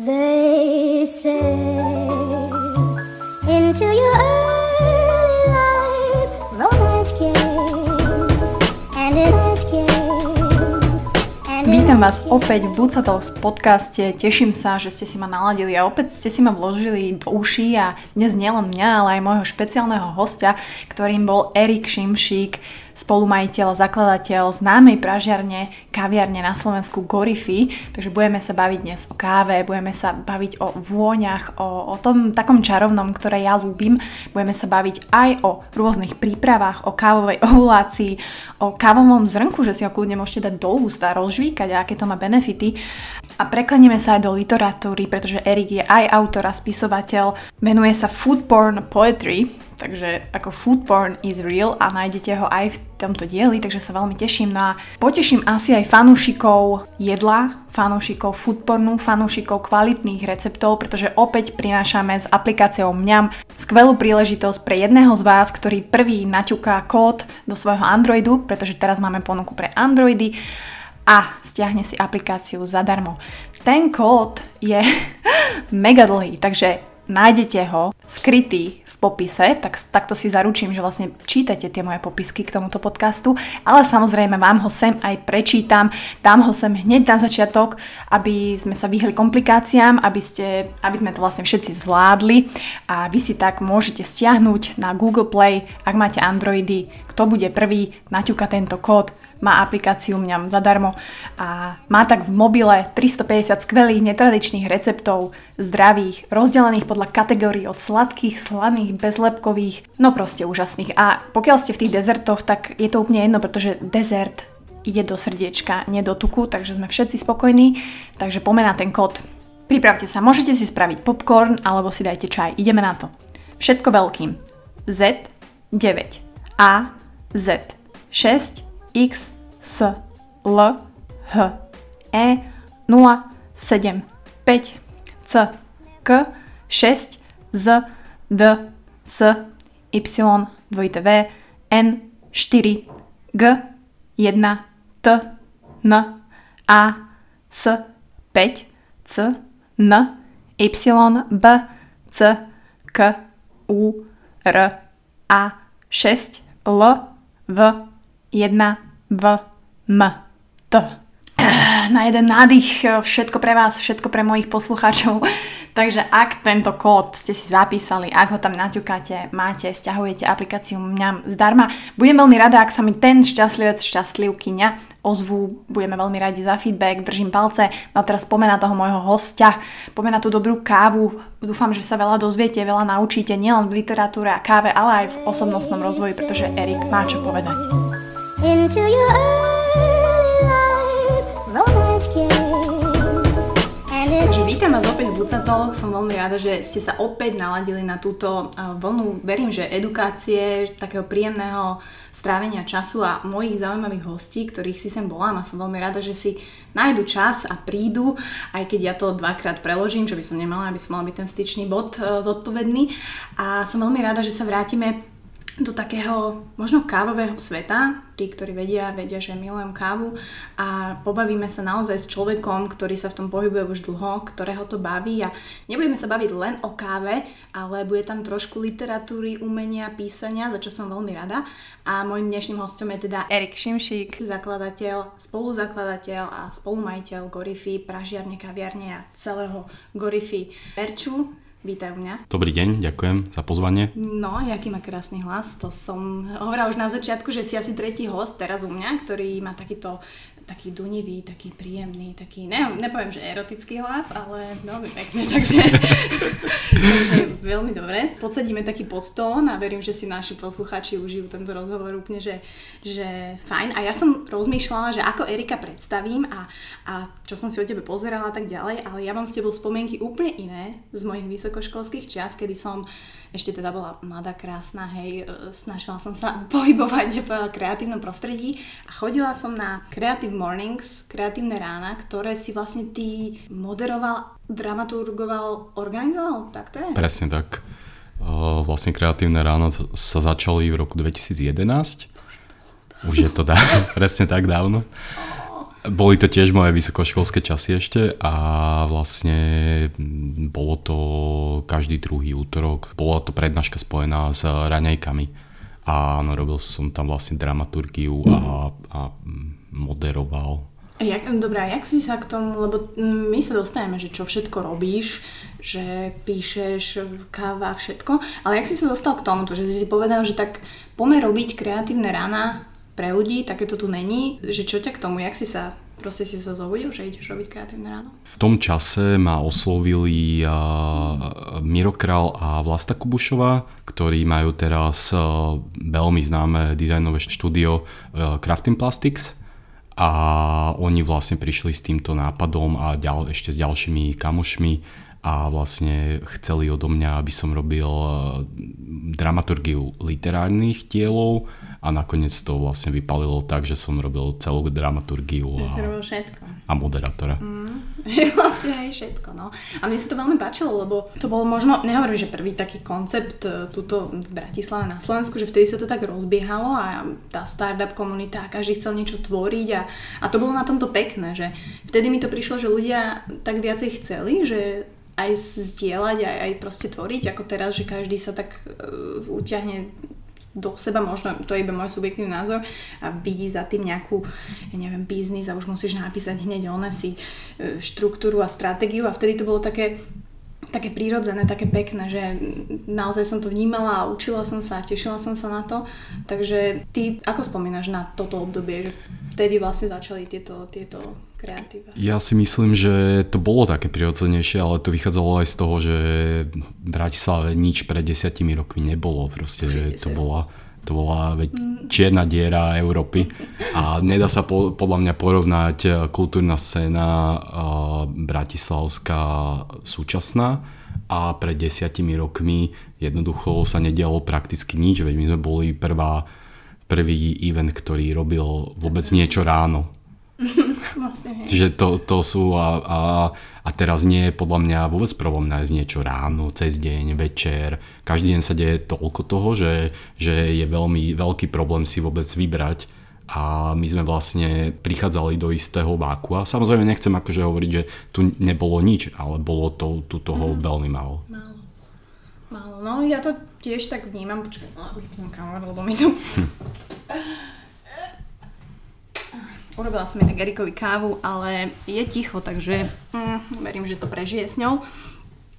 They say into your early life romance came and it came and it Vítam vás opäť v Bucatovs podcaste, teším sa, že ste si ma naladili a opäť ste si ma vložili do uší a dnes nielen mňa, ale aj môjho špeciálneho hostia, ktorým bol Erik Šimšík, spolumajiteľ zakladateľ známej pražiarne, kaviarne na Slovensku Gorify. Takže budeme sa baviť dnes o káve, budeme sa baviť o vôňach, o, o tom takom čarovnom, ktoré ja ľúbim. Budeme sa baviť aj o rôznych prípravách, o kávovej ovulácii, o kávovom zrnku, že si ho kľudne môžete dať do úst rozžvíkať a aké to má benefity. A preklenieme sa aj do literatúry, pretože Erik je aj autor a spisovateľ. Venuje sa food porn poetry, takže ako food porn is real a nájdete ho aj v tomto dieli, takže sa veľmi teším. No a poteším asi aj fanúšikov jedla, fanúšikov food pornu, fanúšikov kvalitných receptov, pretože opäť prinášame s aplikáciou Mňam skvelú príležitosť pre jedného z vás, ktorý prvý naťuká kód do svojho Androidu, pretože teraz máme ponuku pre Androidy a stiahne si aplikáciu zadarmo. Ten kód je mega dlhý, takže nájdete ho skrytý v popise, tak, takto si zaručím, že vlastne čítate tie moje popisky k tomuto podcastu, ale samozrejme vám ho sem aj prečítam, dám ho sem hneď na začiatok, aby sme sa vyhli komplikáciám, aby, ste, aby sme to vlastne všetci zvládli. A vy si tak môžete stiahnuť na Google Play, ak máte Androidy, kto bude prvý, naťuka tento kód, má aplikáciu mňam zadarmo a má tak v mobile 350 skvelých netradičných receptov, zdravých, rozdelených podľa kategórií od sladkých, slaných, bezlepkových, no proste úžasných. A pokiaľ ste v tých dezertoch, tak je to úplne jedno, pretože dezert ide do srdiečka, nie do tuku, takže sme všetci spokojní, takže pomená ten kód. Pripravte sa, môžete si spraviť popcorn alebo si dajte čaj. Ideme na to. Všetko veľkým. Z 9 A Z 6 X, S, L, H, E, 0, 7, 5, C, K, 6, Z, D, S, Y, dvojité V, N, 4, G, 1, T, N, A, S, 5, C, N, Y, B, C, K, U, R, A, 6, L, V, 1, V, M, T. Na jeden nádych, všetko pre vás, všetko pre mojich poslucháčov. Takže ak tento kód ste si zapísali, ak ho tam naťukáte, máte, stiahujete aplikáciu mňam zdarma, budem veľmi rada, ak sa mi ten šťastlivec, šťastlivkyňa ozvú, budeme veľmi radi za feedback, držím palce. No teraz pomená toho môjho hostia, pomená tú dobrú kávu, dúfam, že sa veľa dozviete, veľa naučíte, nielen v literatúre a káve, ale aj v osobnostnom rozvoji, pretože Erik má čo povedať. Into your vítam vás opäť v Bucatalk, som veľmi rada, že ste sa opäť naladili na túto vlnu, verím, že edukácie, takého príjemného strávenia času a mojich zaujímavých hostí, ktorých si sem volám a som veľmi rada, že si nájdu čas a prídu, aj keď ja to dvakrát preložím, čo by som nemala, aby som mala byť ten styčný bod uh, zodpovedný. A som veľmi rada, že sa vrátime do takého možno kávového sveta. Tí, ktorí vedia, vedia, že milujem kávu a pobavíme sa naozaj s človekom, ktorý sa v tom pohybuje už dlho, ktorého to baví a nebudeme sa baviť len o káve, ale bude tam trošku literatúry, umenia, písania, za čo som veľmi rada. A môjim dnešným hostom je teda Erik Šimšík, zakladateľ, spoluzakladateľ a spolumajiteľ Gorify, pražiarne, kaviarne a celého Gorify Perču. Vítaj u mňa. Dobrý deň, ďakujem za pozvanie. No, jaký má krásny hlas, to som hovorila už na začiatku, že si asi tretí host teraz u mňa, ktorý má takýto taký dunivý, taký príjemný, taký, ne, nepoviem, že erotický hlas, ale veľmi pekný, takže, takže veľmi dobre. Podsedíme taký postón a verím, že si naši posluchači užijú tento rozhovor úplne, že, že fajn. A ja som rozmýšľala, že ako Erika predstavím a, a čo som si o tebe pozerala a tak ďalej, ale ja mám s tebou spomienky úplne iné z mojich vysokoškolských čas, kedy som ešte teda bola mladá, krásna, hej, e, snažila som sa pohybovať v kreatívnom prostredí a chodila som na Creative Mornings, kreatívne rána, ktoré si vlastne ty moderoval, dramaturgoval, organizoval, tak to je? Presne tak. O, Vlastne kreatívne ráno sa začali v roku 2011. Už je to dá, presne tak dávno. Boli to tiež moje vysokoškolské časy ešte a vlastne bolo to každý druhý útorok. Bola to prednáška spojená s raňajkami. A áno, robil som tam vlastne dramaturgiu a, a moderoval. Jak, dobrá, jak si sa k tomu, lebo my sa dostaneme, že čo všetko robíš, že píšeš, káva, všetko, ale jak si sa dostal k tomu, že si si povedal, že tak poďme robiť kreatívne rána pre ľudí, také to tu není, že čo ťa k tomu, jak si sa, proste si sa zobudil, že ideš robiť kreatívne ráno? V tom čase ma oslovili uh, Miro Král a Vlasta Kubušová, ktorí majú teraz uh, veľmi známe dizajnové štúdio uh, Crafting Plastics a oni vlastne prišli s týmto nápadom a ďal, ešte s ďalšími kamošmi a vlastne chceli odo mňa, aby som robil dramaturgiu literárnych dielov a nakoniec to vlastne vypalilo tak, že som robil celú dramaturgiu a, robil všetko. a moderátora. Mm, vlastne aj všetko, no. A mne sa to veľmi páčilo, lebo to bol možno, nehovorím, že prvý taký koncept eh, tuto v Bratislave na Slovensku, že vtedy sa to tak rozbiehalo a tá startup komunita, každý chcel niečo tvoriť a, a to bolo na tomto pekné, že vtedy mi to prišlo, že ľudia tak viacej chceli, že aj zdieľať, aj, aj proste tvoriť, ako teraz, že každý sa tak uh, utiahne do seba, možno to je iba môj subjektívny názor a vidí za tým nejakú, ja neviem, biznis a už musíš napísať hneď ona si uh, štruktúru a stratégiu a vtedy to bolo také také prírodzené, také pekné, že naozaj som to vnímala a učila som sa a tešila som sa na to. Takže ty ako spomínaš na toto obdobie, že vtedy vlastne začali tieto, tieto kreatíva? Ja si myslím, že to bolo také prirodzenejšie, ale to vychádzalo aj z toho, že v Bratislave nič pred desiatimi rokmi nebolo. Proste, že to bola to bola veď čierna diera Európy a nedá sa po, podľa mňa porovnať eh, kultúrna scéna uh, bratislavská súčasná a pred desiatimi rokmi jednoducho sa nedialo prakticky nič, veď my sme boli prvá, prvý event, ktorý robil vôbec niečo ráno. vlastne, Čiže to, to sú a, a, a teraz nie je podľa mňa vôbec problém nájsť niečo ráno, cez deň, večer. Každý deň sa deje toľko toho, že, že je veľmi veľký problém si vôbec vybrať a my sme vlastne prichádzali do istého váku a samozrejme nechcem akože hovoriť, že tu nebolo nič, ale bolo to, tu toho mm. veľmi málo. Málo. Málo. No ja to tiež tak vnímam, počkaj, no, lebo mi tu... Urobila som inak Erikovi kávu, ale je ticho, takže mm, verím, že to prežije s ňou.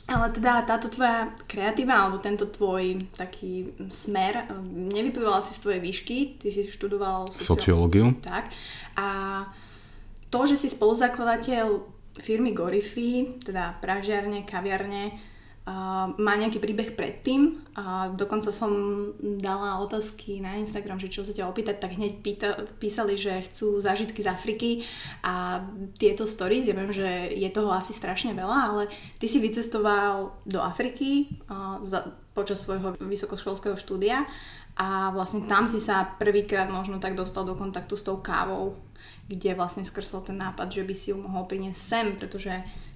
Ale teda táto tvoja kreatíva, alebo tento tvoj taký smer, nevyplývala si z tvojej výšky, ty si študoval sociológiu. Tak. A to, že si spoluzakladateľ firmy Gorify, teda pražiarne, kaviarne, Uh, má nejaký príbeh predtým a dokonca som dala otázky na Instagram, že čo sa ťa opýtať, tak hneď pýta, písali, že chcú zážitky z Afriky a tieto stories, ja viem, že je toho asi strašne veľa, ale ty si vycestoval do Afriky uh, za, počas svojho vysokoškolského štúdia a vlastne tam si sa prvýkrát možno tak dostal do kontaktu s tou kávou, kde vlastne skrsol ten nápad, že by si ju mohol priniesť sem, pretože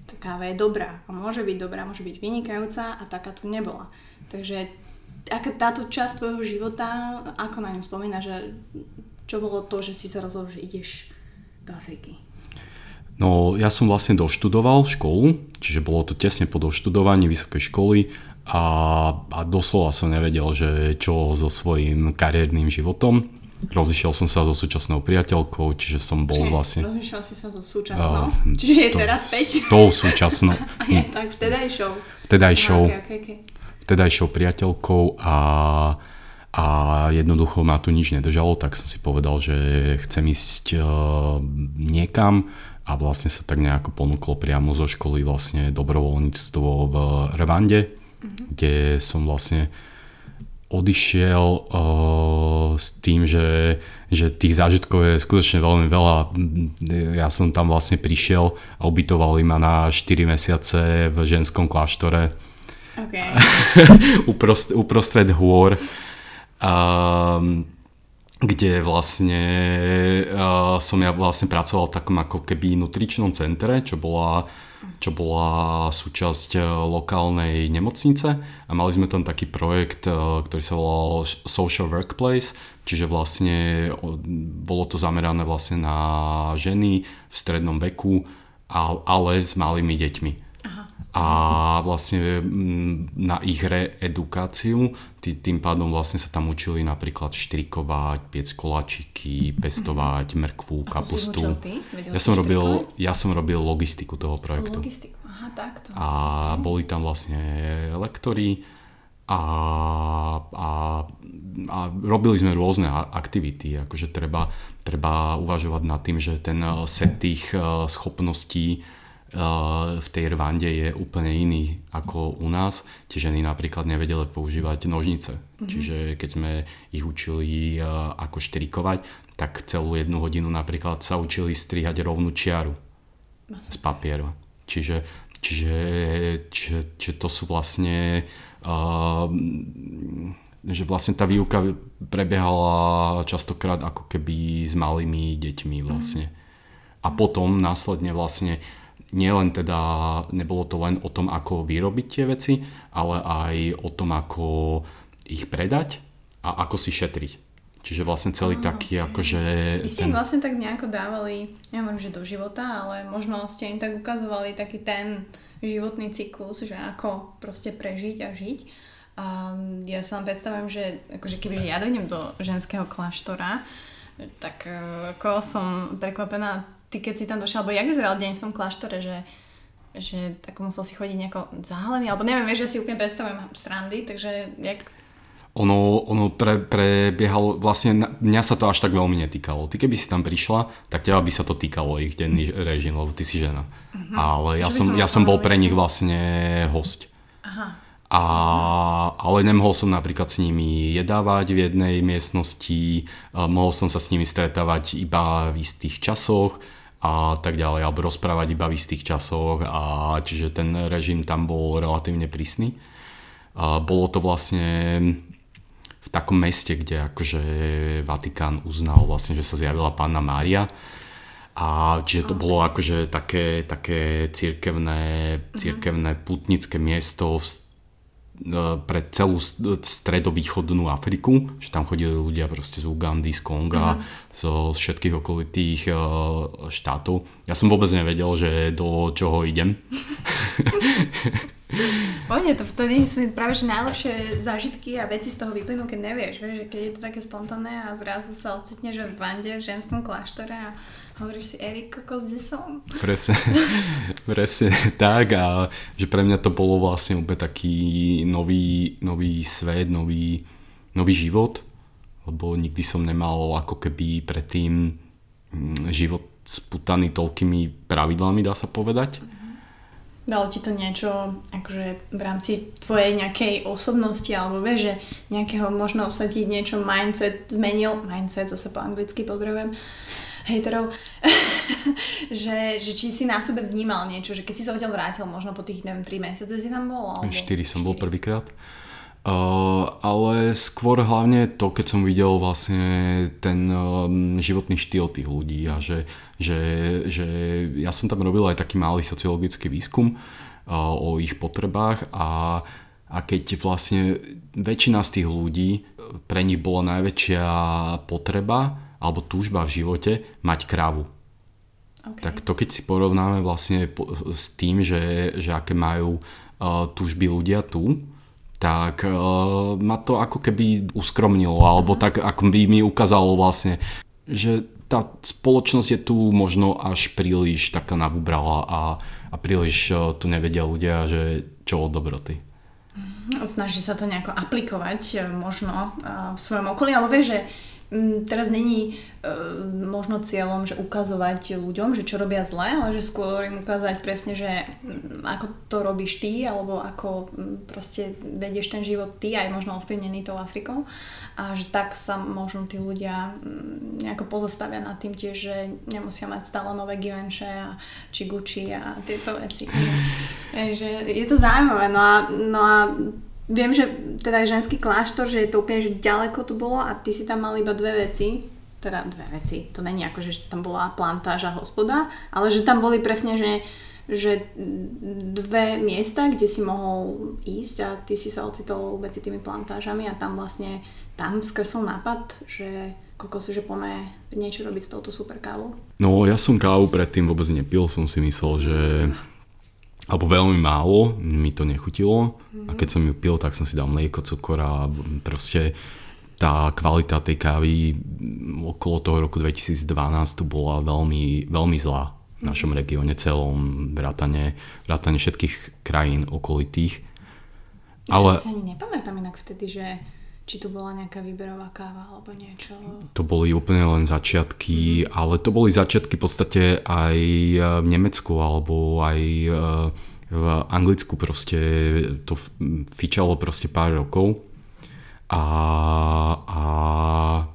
tá káva je dobrá a môže byť dobrá, môže byť vynikajúca a taká tu nebola. Takže aká táto časť tvojho života, ako na ňu spomína, že čo bolo to, že si sa rozhodol, že ideš do Afriky? No, ja som vlastne doštudoval školu, čiže bolo to tesne po doštudovaní vysokej školy a, a doslova som nevedel, že čo so svojím kariérnym životom. Rozišiel som sa so súčasnou priateľkou, čiže som bol Čiže, vlastne... Rozišiel si sa so súčasnou? Uh, čiže je to, teraz späť? S tou súčasnou. je, tak vtedajšou. Vtedajšou. Okay, okay, okay. Vtedajšou priateľkou a, a jednoducho ma tu nič nedržalo, tak som si povedal, že chcem ísť uh, niekam a vlastne sa tak nejako ponúklo priamo zo školy vlastne dobrovoľníctvo v Rwande, mm-hmm. kde som vlastne odišiel uh, s tým, že, že tých zážitkov je skutočne veľmi veľa. Ja som tam vlastne prišiel a ubytovali ma na 4 mesiace v ženskom kláštore. Okay. uprost, uprostred hôr. Um, kde vlastne uh, som ja vlastne pracoval v takom ako keby nutričnom centre, čo bola čo bola súčasť e, lokálnej nemocnice a mali sme tam taký projekt, e, ktorý sa volal Social Workplace, čiže vlastne bolo to zamerané vlastne na ženy v strednom veku, al- ale s malými deťmi. A vlastne mm, na ich reedukáciu, tý, tým pádom vlastne sa tam učili napríklad štrikovať, piec kolačiky, pestovať mrkvu, kapustu. Ja som, robil, štrikovať? ja som robil logistiku toho projektu. Logistiku, aha, takto. A boli tam vlastne lektori a, a, a robili sme rôzne aktivity. Akože treba, treba uvažovať nad tým, že ten set tých eh, schopností v tej Rwande je úplne iný ako u nás. Tie ženy napríklad nevedeli používať nožnice. Čiže keď sme ich učili eh, ako štrikovať, tak celú jednu hodinu napríklad sa učili strihať rovnú čiaru z papieru. Čiže, čiže, čiže, čiže to sú vlastne uh, že vlastne tá výuka prebiehala častokrát ako keby s malými deťmi vlastne. A potom následne vlastne nielen teda, nebolo to len o tom, ako vyrobiť tie veci, ale aj o tom, ako ich predať a ako si šetriť. Čiže vlastne celý taký akože... Vy ste im vlastne tak nejako dávali, neviem, že do života, ale možno ste im tak ukazovali taký ten životný cyklus, že ako proste prežiť a žiť. A ja sa vám predstavujem, že akože keby ja dojdem do ženského kláštora, tak eh, ako som prekvapená, ty keď si tam došiel, alebo jak vyzeral deň v tom kláštore, že že ako musel si chodiť nejako zahalený, alebo neviem, vieš, že si úplne predstavujem srandy, takže jak ono, ono pre, prebiehalo, vlastne mňa sa to až tak veľmi netýkalo. Ty keby si tam prišla, tak teba by sa to týkalo ich denný režim, lebo ty si žena. Ale ja Čo som, som ja som bol pre nich vlastne host. Aha. A, ale nemohol som napríklad s nimi jedávať v jednej miestnosti, mohol som sa s nimi stretávať iba v istých časoch a tak ďalej, alebo rozprávať iba v istých časoch a čiže ten režim tam bol relatívne prísny. A bolo to vlastne v takom meste, kde akože Vatikán uznal vlastne, že sa zjavila Panna Mária. A čiže to bolo akože také, také církevné, církevné putnické miesto v, pre celú stredovýchodnú Afriku, že tam chodili ľudia proste z Ugandy, z Konga, zo z všetkých okolitých e, štátov. Ja som vôbec nevedel, že do čoho idem. Pohodne, to vtedy si práve že najlepšie zážitky a veci z toho vyplynú, keď nevieš, vieš, že keď je to také spontánne a zrazu sa ocitneš v Vande v ženskom kláštore a hovoríš si, Erik, kokos, kde som? Presne, presne tak a že pre mňa to bolo vlastne úplne taký nový, nový svet, nový, nový život, lebo nikdy som nemal ako keby predtým mm, život sputaný toľkými pravidlami, dá sa povedať. Dalo ti to niečo akože v rámci tvojej nejakej osobnosti alebo vieš, že nejakého možno sa ti niečo mindset zmenil, mindset zase po anglicky pozdravujem, hejterov, že, že či si na sebe vnímal niečo, že keď si sa odtiaľ vrátil možno po tých, neviem, 3 mesiace si tam bol? Alebo... 4 som bol prvýkrát. Uh, ale skôr hlavne to, keď som videl vlastne ten um, životný štýl tých ľudí a že, že, že ja som tam robil aj taký malý sociologický výskum uh, o ich potrebách a, a keď vlastne väčšina z tých ľudí, pre nich bola najväčšia potreba alebo túžba v živote mať krávu. Okay. Tak to keď si porovnáme vlastne s tým, že, že aké majú uh, túžby ľudia tu, tak uh, ma to ako keby uskromnilo, alebo tak ako by mi ukázalo vlastne, že tá spoločnosť je tu možno až príliš taká nabubrala a, a príliš uh, tu nevedia ľudia, že čo od dobroty. snaží sa to nejako aplikovať e, možno e, v svojom okolí, alebo vieš, že mm, teraz není možno cieľom, že ukazovať ľuďom, že čo robia zle, ale že skôr im ukázať presne, že mm, ako to robíš ty, alebo ako mm, proste vedieš ten život ty, aj možno ovplyvnený tou Afrikou. A že tak sa možno tí ľudia mm, nejako pozastavia nad tým tiež, že nemusia mať stále nové Givenchy a či Gucci a tieto veci. že je to zaujímavé. No a, no a viem, že teda ženský kláštor, že je to úplne že ďaleko tu bolo a ty si tam mal iba dve veci. Teda dve veci. To není ako, že tam bola plantáž a hospoda, ale že tam boli presne, že že dve miesta, kde si mohol ísť a ty si sa ocitol medzi tými plantážami a tam vlastne tam skresol nápad, že kokosu, že poďme niečo robiť s touto super kávou? No ja som kávu predtým vôbec nepil, som si myslel, že alebo veľmi málo, mi to nechutilo a keď som ju pil, tak som si dal mlieko, cukor a proste tá kvalita tej kávy okolo toho roku 2012 tu bola veľmi, veľmi zlá v našom regióne celom, vrátane, vrátane všetkých krajín okolitých. Ale... Ja si ani nepamätám inak vtedy, že či tu bola nejaká výberová káva alebo niečo. To boli úplne len začiatky, ale to boli začiatky v podstate aj v Nemecku alebo aj e, v Anglicku proste. To fičalo proste pár rokov. A, a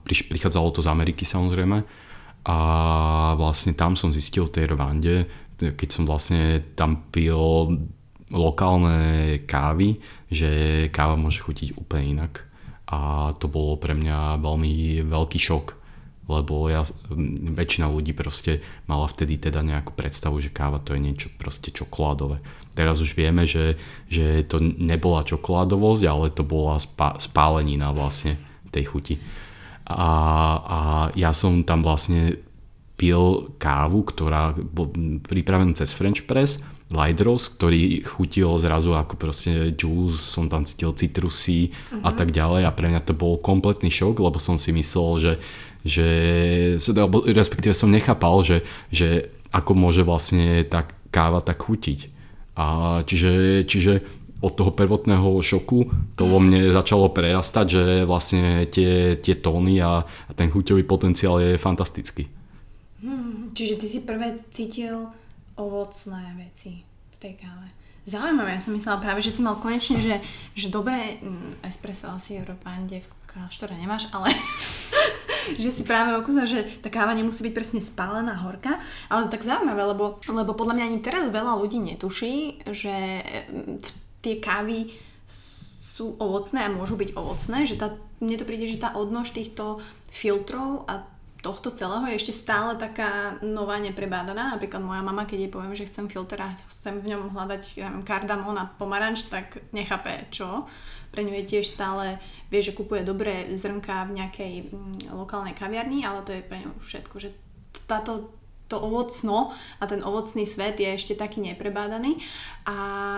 prichádzalo to z Ameriky samozrejme. A vlastne tam som zistil v tej Rwande, keď som vlastne tam pil lokálne kávy, že káva môže chutiť úplne inak a to bolo pre mňa veľmi veľký šok, lebo ja, väčšina ľudí proste mala vtedy teda nejakú predstavu, že káva to je niečo proste čokoládové. Teraz už vieme, že, že to nebola čokoládovosť, ale to bola spá, spálenina vlastne tej chuti. A, a ja som tam vlastne pil kávu, ktorá bol pripravená cez French press, light roast, ktorý chutil zrazu ako proste juice, som tam cítil citrusy uh-huh. a mhm. tak ďalej a pre mňa to bol kompletný šok, lebo som si myslel, že, že respektíve som nechápal, že, že ako môže vlastne tá káva tak chutiť. A čiže, čiže od toho prvotného šoku to vo mne začalo prerastať, že vlastne tie, tie tóny a, a ten chuťový potenciál je fantastický. Hmm, čiže ty si prvé cítil ovocné veci v tej káve. Zaujímavé, ja som myslela práve, že si mal konečne, že, že dobré mm, espresso asi Európande v kláštore nemáš, ale že si práve okúsal, že tá káva nemusí byť presne spálená horka, ale tak zaujímavé, lebo, lebo podľa mňa ani teraz veľa ľudí netuší, že v tie kávy sú ovocné a môžu byť ovocné, že tá, mne to príde, že tá odnož týchto filtrov a tohto celého je ešte stále taká nová neprebádaná. Napríklad moja mama, keď jej poviem, že chcem filter a chcem v ňom hľadať ja neviem, kardamón a pomaranč, tak nechápe čo. Pre ňu je tiež stále, vie, že kupuje dobré zrnka v nejakej mm, lokálnej kaviarni, ale to je pre ňu všetko, že táto to ovocno a ten ovocný svet je ešte taký neprebádaný a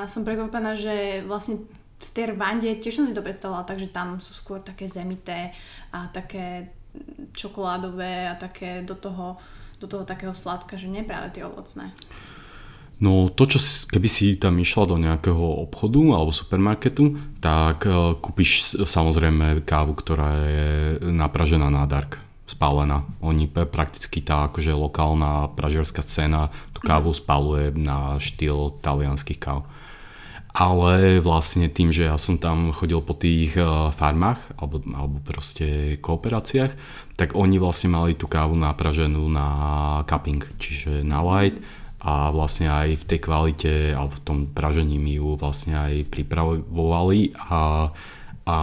som prekvapená, že vlastne v tej Rwande, tiež som si to predstavovala, takže tam sú skôr také zemité a také čokoládové a také do toho, do toho takého sladka, že nie práve tie ovocné. No to, čo si, keby si tam išla do nejakého obchodu alebo supermarketu, tak uh, kúpiš samozrejme kávu, ktorá je napražená na dark spálená. Oni prakticky tá akože lokálna pražerská scéna tú kávu spaluje na štýl talianských káv. Ale vlastne tým, že ja som tam chodil po tých eh, farmách alebo, alebo proste kooperáciách, tak oni vlastne mali tú kávu napraženú na cupping, čiže na light a vlastne aj v tej kvalite alebo v tom pražení mi ju vlastne aj pripravovali a a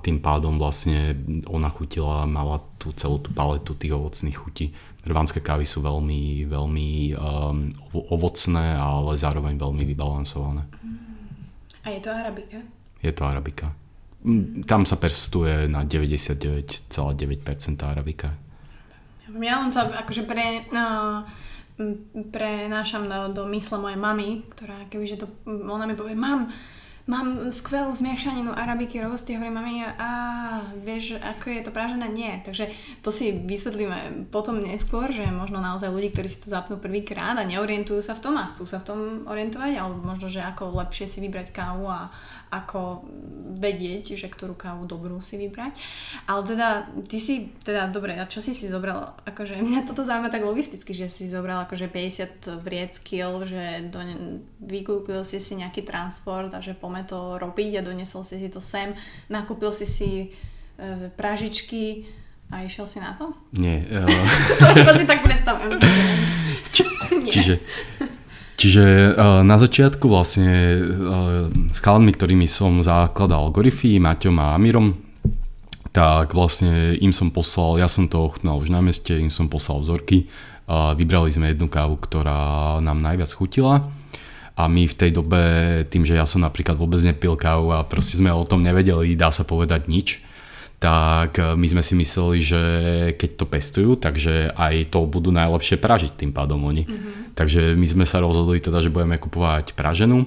tým pádom vlastne ona chutila, mala tú celú tú paletu tých ovocných chutí. Rvanské kávy sú veľmi, veľmi um, ovocné, ale zároveň veľmi vybalansované. A je to arabika? Je to arabika. Mm, tam sa persistuje na 99,9% arabika. Ja len sa akože pre, uh, prenášam do, do mysle mojej mamy, ktorá kebyže to, ona mi povie, mam, mám skvelú zmiešaninu arabiky, rovosti, hovorím mami, a vieš, ako je to pražené? Nie. Takže to si vysvetlíme potom neskôr, že možno naozaj ľudí, ktorí si to zapnú prvýkrát a neorientujú sa v tom a chcú sa v tom orientovať, alebo možno, že ako lepšie si vybrať kávu a, ako vedieť, že ktorú kávu dobrú si vybrať. Ale teda, ty si, teda dobre, a čo si si zobral? Akože mňa toto zaujíma tak logisticky, že si zobral akože 50 vriec kil, že do, vykúpil si si nejaký transport a že pome to robiť a donesol si si to sem, nakúpil si si e, pražičky a išiel si na to? Nie. Uh... to si tak predstavujem. Či, čiže Čiže uh, na začiatku vlastne uh, s chalmi, ktorými som zakladal Gorify, Maťom a Amirom, tak vlastne im som poslal, ja som to ochutnal už na meste, im som poslal vzorky. Uh, vybrali sme jednu kávu, ktorá nám najviac chutila A my v tej dobe, tým, že ja som napríklad vôbec nepil kávu a proste sme o tom nevedeli, dá sa povedať nič, tak my sme si mysleli, že keď to pestujú, takže aj to budú najlepšie pražiť tým pádom oni. Mm-hmm. Takže my sme sa rozhodli teda, že budeme kupovať praženú.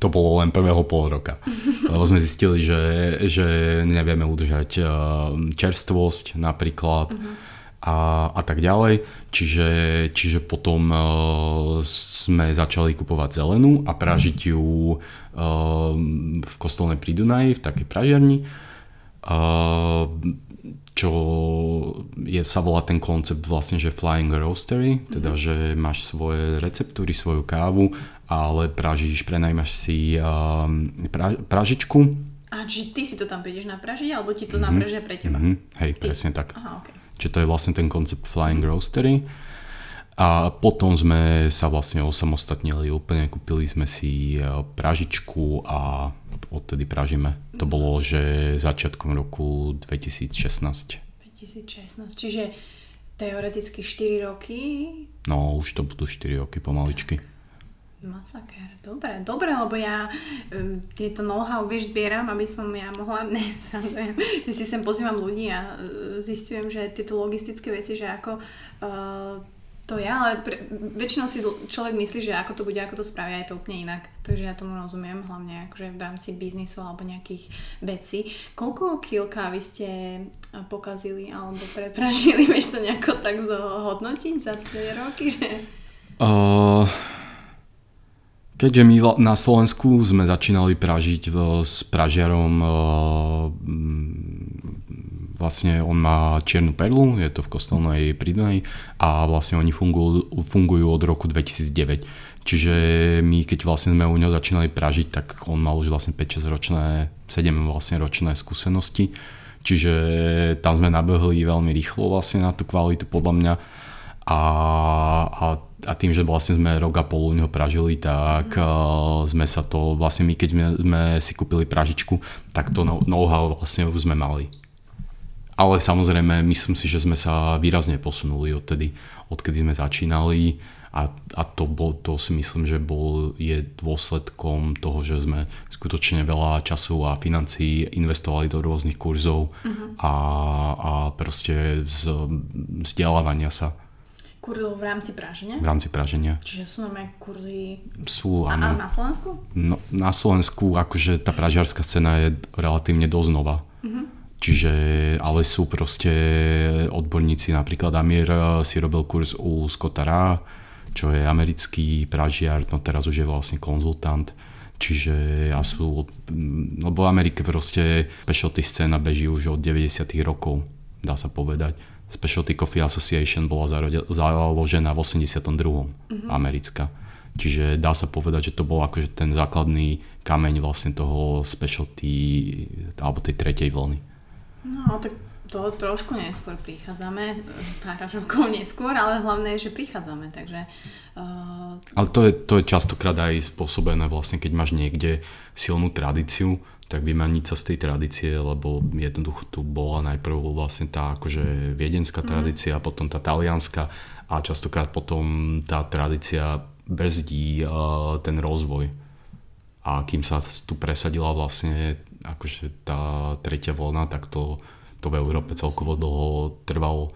To bolo len prvého pol roka. Lebo sme zistili, že, že nevieme udržať čerstvosť napríklad. Mm-hmm a, a tak ďalej. Čiže, čiže potom uh, sme začali kupovať zelenú a pražiť ju uh, v kostolnej pri Dunaji, v takej pražiarni. Uh, čo je, sa volá ten koncept vlastne, že Flying Roastery, teda, mm-hmm. že máš svoje receptúry, svoju kávu, ale pražíš, prenajmaš si uh, pra, pražičku. A či ty si to tam prídeš napražiť, alebo ti to mm-hmm. napražia pre teba? Mm-hmm. Hej, ty. presne tak. Aha, okay. Čiže to je vlastne ten koncept Flying Roastery. A potom sme sa vlastne osamostatnili úplne, kúpili sme si e, pražičku a odtedy pražíme. To bolo, že začiatkom roku 2016. 2016, čiže teoreticky 4 roky? No, už to budú 4 roky pomaličky. Tak. Masaker, dobre, dobre, lebo ja um, tieto know-how, vieš, zbieram, aby som ja mohla, ne, ty si sem pozývam ľudí a uh, zistujem, že tieto logistické veci, že ako uh, to je, ale pre, väčšinou si človek myslí, že ako to bude, ako to spravia, je to úplne inak. Takže ja tomu rozumiem, hlavne akože v rámci biznisu alebo nejakých vecí. Koľko kil kávy ste pokazili alebo prepražili, vieš to nejako tak zhodnotiť za tie roky, že... Uh Keďže my na Slovensku sme začínali pražiť s pražiarom, e, vlastne on má čiernu perlu, je to v kostolnej Pridnej a vlastne oni fungujú, fungujú od roku 2009. Čiže my keď vlastne sme u neho začínali pražiť, tak on mal už vlastne 5-6 ročné, 7 vlastne ročné skúsenosti. Čiže tam sme nabehli veľmi rýchlo vlastne na tú kvalitu podľa mňa a, a a tým, že vlastne sme rok a pol u neho pražili, tak uh, sme sa to, vlastne my keď sme, sme si kúpili pražičku, tak to know-how vlastne už sme mali. Ale samozrejme, myslím si, že sme sa výrazne posunuli odtedy, odkedy sme začínali a, a to, bol, to si myslím, že bol, je dôsledkom toho, že sme skutočne veľa času a financií investovali do rôznych kurzov uh-huh. a, a proste z, vzdelávania sa kurzov v rámci praženia? V rámci praženia. Čiže sú normálne kurzy... Sú, áno. A, a na Slovensku? No, na Slovensku akože tá pražiarská scéna je relatívne dosť nová. Uh-huh. Čiže, ale sú proste odborníci, napríklad Amir si robil kurz u Scotta Ra, čo je americký pražiar, no teraz už je vlastne konzultant. Čiže ja sú, lebo v Amerike proste specialty scéna beží už od 90 rokov, dá sa povedať Specialty Coffee Association bola založená v 82. Mm-hmm. americká. Čiže dá sa povedať, že to bol akože ten základný kameň vlastne toho specialty alebo tej tretej vlny. No, tak to trošku neskôr prichádzame, pár rokov neskôr, ale hlavné je, že prichádzame, takže... Uh... Ale to je, to je častokrát aj spôsobené vlastne, keď máš niekde silnú tradíciu, tak vymaniť sa z tej tradície, lebo jednoducho tu bola najprv vlastne tá akože viedenská mm. tradícia, potom tá talianská a častokrát potom tá tradícia brzdí uh, ten rozvoj. A kým sa tu presadila vlastne akože tá tretia vlna, tak to, to v Európe celkovo dlho trvalo.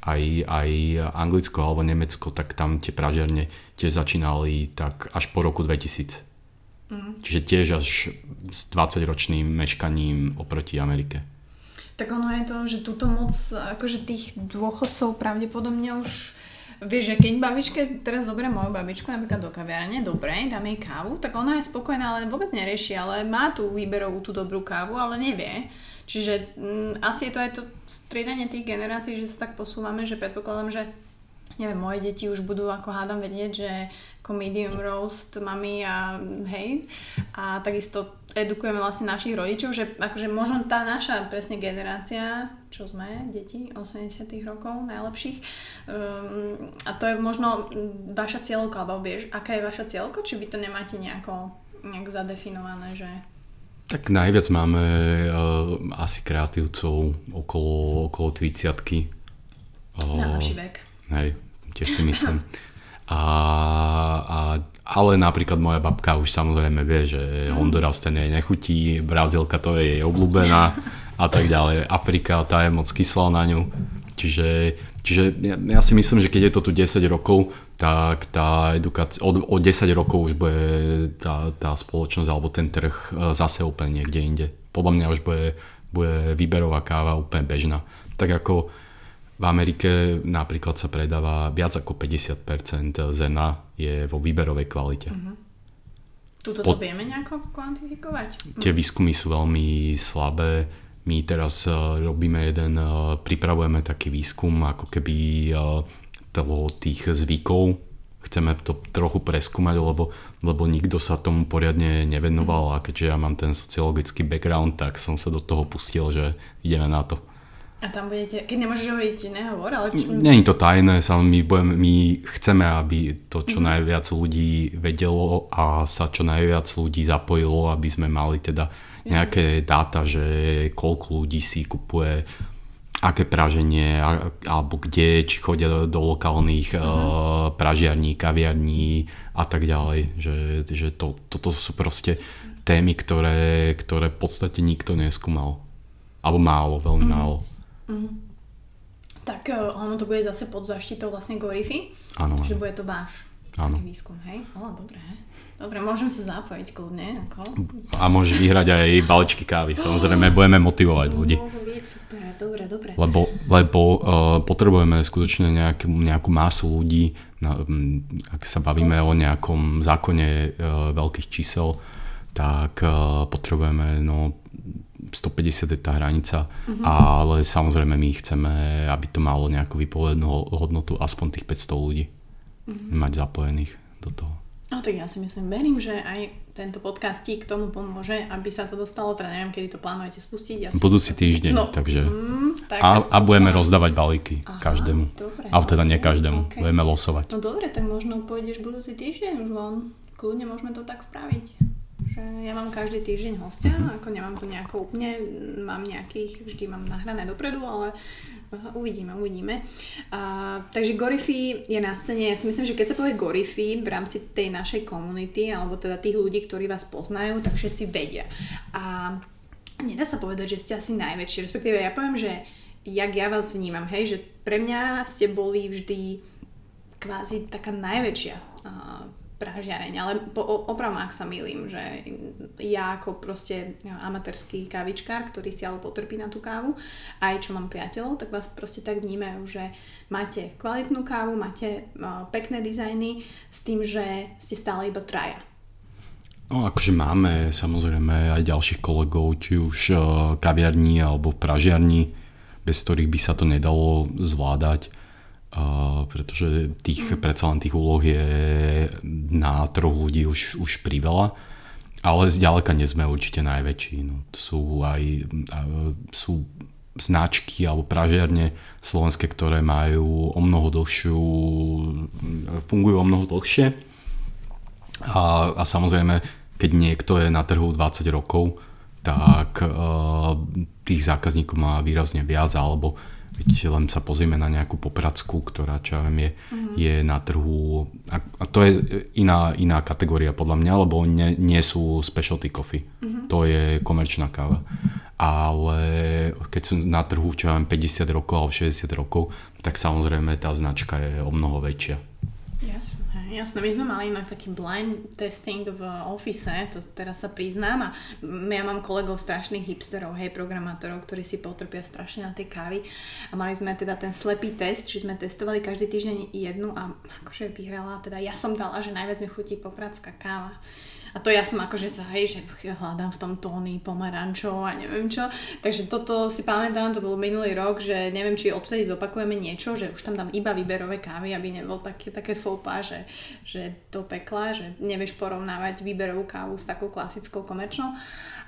Aj, aj Anglicko alebo Nemecko, tak tam tie pražerne tiež začínali tak až po roku 2000 Mm. Čiže tiež až s 20-ročným meškaním oproti Amerike. Tak ono je to, že túto moc akože tých dôchodcov pravdepodobne už Vieš, že keď babičke, teraz zoberiem moju babičku napríklad do kaviarne, dobre, dáme jej kávu, tak ona je spokojná, ale vôbec nerieši, ale má tú výberovú, tú dobrú kávu, ale nevie. Čiže m, mm, asi je to aj to striedanie tých generácií, že sa tak posúvame, že predpokladám, že neviem, moje deti už budú ako hádam vedieť, že ako medium roast mami a hej. A takisto edukujeme vlastne našich rodičov, že akože možno tá naša presne generácia, čo sme, deti 80 rokov najlepších, um, a to je možno vaša cieľovka, alebo vieš, aká je vaša cieľovka, či vy to nemáte nejako, nejak zadefinované, že... Tak najviac máme uh, asi kreatívcov okolo, okolo 30 uh, Najlepší vek. Hej, tiež si myslím. A, a, ale napríklad moja babka už samozrejme vie, že Honduras ten jej nechutí, Brazílka to je jej obľúbená a tak ďalej. Afrika tá je moc kyslá na ňu. Čiže, čiže ja, ja si myslím, že keď je to tu 10 rokov, tak tá edukácia, od, od 10 rokov už bude tá, tá spoločnosť alebo ten trh e, zase úplne niekde inde. Podľa mňa už bude, bude výberová káva úplne bežná. Tak ako v Amerike napríklad sa predáva viac ako 50% zena je vo výberovej kvalite. Uh-huh. Tuto to Pod... vieme nejako kvantifikovať? Tie výskumy sú veľmi slabé. My teraz uh, robíme jeden, uh, pripravujeme taký výskum ako keby uh, toho tých zvykov. Chceme to trochu preskúmať, lebo, lebo nikto sa tomu poriadne nevenoval a keďže ja mám ten sociologický background, tak som sa do toho pustil, že ideme na to. A tam budete, keď nemôžeš hovoriť, nehovor, ale... Čo... Není to tajné, my, budeme, my chceme, aby to čo mm-hmm. najviac ľudí vedelo a sa čo najviac ľudí zapojilo, aby sme mali teda nejaké dáta, že koľko ľudí si kupuje aké praženie, alebo kde, či chodia do lokálnych uh-huh. uh, pražiarní, kaviarní a tak ďalej. Že, že to, toto sú proste témy, ktoré, ktoré v podstate nikto neskúmal. Alebo málo, veľmi uh-huh. málo. Uh-huh. Tak uh, ono to bude zase pod zaštitou vlastne Gorify. Áno. Čiže bude to váš Áno. výskum, hej? O, dobre. Dobre, môžem sa zapojiť kľudne. Ako? A môžeš vyhrať aj balíčky kávy. Samozrejme, budeme motivovať ľudí. Môže byť, super, dobre, dobre. Lebo, lebo uh, potrebujeme skutočne nejak, nejakú masu ľudí, na, um, ak sa bavíme o nejakom zákone uh, veľkých čísel, tak uh, potrebujeme no, 150 je tá hranica, uh-huh. ale samozrejme my chceme, aby to malo nejakú vypovednú hodnotu aspoň tých 500 ľudí uh-huh. mať zapojených do toho. No tak ja si myslím, verím, že aj tento podcast k tomu pomôže, aby sa to dostalo, teda neviem, kedy to plánujete spustiť. Ja Budúci týždeň, no, takže... Mm, tak, a, a budeme no. rozdávať balíky Aha, každému. Dobre, Ale teda nie každému, okay. budeme losovať. No dobre, tak možno pôjdeš budúci týždeň už von. Kľudne môžeme to tak spraviť že ja mám každý týždeň hostia, uh-huh. ako nemám to nejako úplne, mám nejakých, vždy mám nahrané dopredu, ale uvidíme, uvidíme. A, takže Gorify je na scéne, ja si myslím, že keď sa povie Gorify v rámci tej našej komunity, alebo teda tých ľudí, ktorí vás poznajú, tak všetci vedia. A nedá sa povedať, že ste asi najväčší, respektíve ja poviem, že jak ja vás vnímam, hej, že pre mňa ste boli vždy kvázi taká najväčšia uh, pražiareň, ale po, opravom, ak sa milím, že ja ako proste amatérský kávičkár, ktorý si ale potrpí na tú kávu, aj čo mám priateľov, tak vás proste tak vnímajú, že máte kvalitnú kávu, máte uh, pekné dizajny s tým, že ste stále iba traja. No akože máme samozrejme aj ďalších kolegov, či už uh, kaviarní alebo pražiarní, bez ktorých by sa to nedalo zvládať Uh, pretože tých, predsa len tých úloh je na troch ľudí už, už priveľa, ale zďaleka nie sme určite najväčší. No, sú aj sú značky alebo pražiarne slovenské, ktoré majú o mnoho dlhšiu, fungujú o mnoho dlhšie a, a samozrejme, keď niekto je na trhu 20 rokov, tak uh, tých zákazníkov má výrazne viac alebo Veď len sa pozrieme na nejakú popracku, ktorá čo ja viem, je, mm. je na trhu a, a to je iná, iná kategória podľa mňa, lebo oni nie, sú specialty coffee. Mm-hmm. To je komerčná káva. Ale keď sú na trhu čo ja viem, 50 rokov alebo 60 rokov, tak samozrejme tá značka je o mnoho väčšia. Jasné, jasné. My sme mali inak taký blind testing v office, to teraz sa priznám a ja mám kolegov strašných hipsterov, hej, programátorov, ktorí si potrpia strašne na tej kávy a mali sme teda ten slepý test, či sme testovali každý týždeň jednu a akože vyhrala, teda ja som dala, že najviac mi chutí popradská káva. A to ja som akože sa, hej, že hľadám v tom tóny pomarančov a neviem čo. Takže toto si pamätám, to bol minulý rok, že neviem, či odtedy zopakujeme niečo, že už tam dám iba výberové kávy, aby nebol také, také fópa, že, že do pekla, že nevieš porovnávať výberovú kávu s takou klasickou komerčnou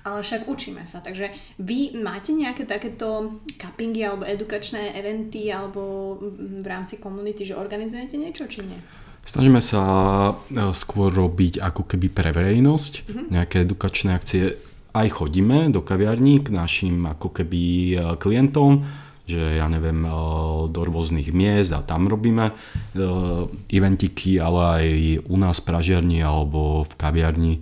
ale však učíme sa. Takže vy máte nejaké takéto cuppingy alebo edukačné eventy alebo v rámci komunity, že organizujete niečo či nie? Snažíme sa e, skôr robiť ako keby pre verejnosť, mm-hmm. nejaké edukačné akcie. Aj chodíme do kaviarní k našim ako keby e, klientom, že ja neviem, eh, do rôznych miest a tam robíme eventiky, ale aj u nás v pražiarni alebo v kaviarni.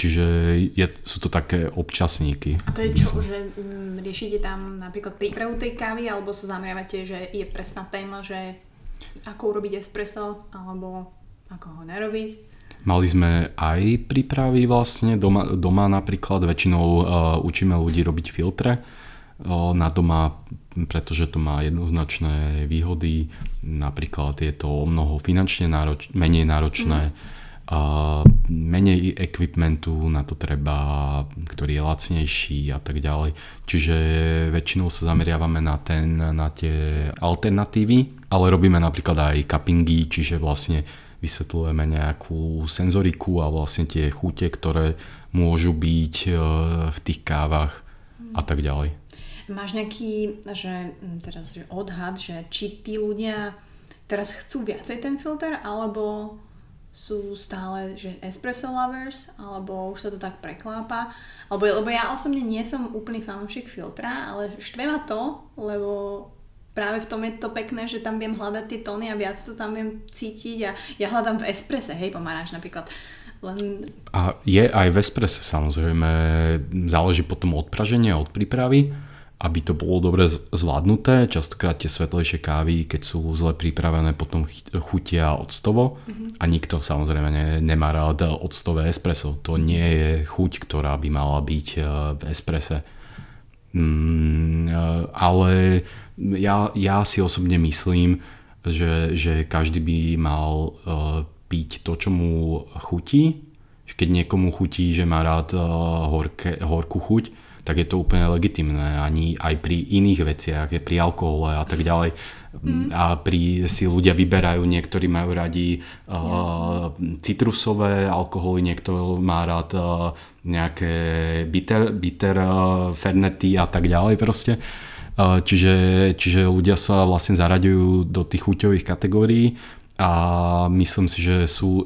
Čiže je, sú to také občasníky. A to je čo, že mm, riešite tam napríklad prípravu tej kávy alebo sa zameriavate, že je presná téma, že ako urobiť espresso alebo ako ho nerobiť? Mali sme aj prípravy vlastne doma, doma napríklad, väčšinou uh, učíme ľudí robiť filtre uh, na doma, pretože to má jednoznačné výhody, napríklad je to o mnoho finančne nároč, menej náročné, mm. Uh, menej equipmentu na to treba, ktorý je lacnejší a tak ďalej. Čiže väčšinou sa zameriavame na, ten, na tie alternatívy, ale robíme napríklad aj cuppingy, čiže vlastne vysvetľujeme nejakú senzoriku a vlastne tie chute, ktoré môžu byť e, v tých kávach a tak ďalej. Máš nejaký že, teraz, že odhad, že či tí ľudia teraz chcú viacej ten filter, alebo sú stále že espresso lovers, alebo už sa to tak preklápa. Lebo, lebo ja osobne nie som úplný fanúšik filtra, ale štve ma to, lebo práve v tom je to pekné, že tam viem hľadať tie tóny a viac to tam viem cítiť a ja hľadám v esprese, hej, pomaráš napríklad. Len... A je aj v esprese samozrejme, záleží potom od praženia, od prípravy, aby to bolo dobre zvládnuté. Častokrát tie svetlejšie kávy, keď sú zle pripravené, potom chutia octovo mm-hmm. a nikto samozrejme ne, nemá rád octové espresso. To nie je chuť, ktorá by mala byť eh, v esprese. Mm, eh, ale ja, ja si osobne myslím, že, že každý by mal uh, piť to, čo mu chutí. Keď niekomu chutí, že má rád horké, horkú chuť, tak je to úplne legitimné. Ani aj pri iných veciach, pri alkohole a tak ďalej. Mm. A pri, si ľudia vyberajú, niektorí majú radi uh, citrusové alkoholy, niekto má rád uh, nejaké bitter, bitter uh, fernety a tak ďalej proste. Uh, Čiže, čiže ľudia sa vlastne zaraďujú do tých chuťových kategórií a myslím si, že sú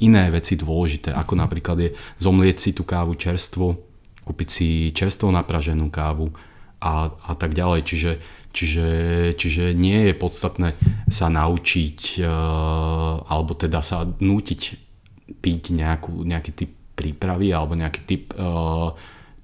iné veci dôležité, ako napríklad je zomlieť si tú kávu čerstvo, kúpiť si čerstvo napraženú kávu a, a tak ďalej. Čiže, čiže, čiže nie je podstatné sa naučiť e, alebo teda sa nútiť piť nejakú, nejaký typ prípravy alebo nejaký typ uh,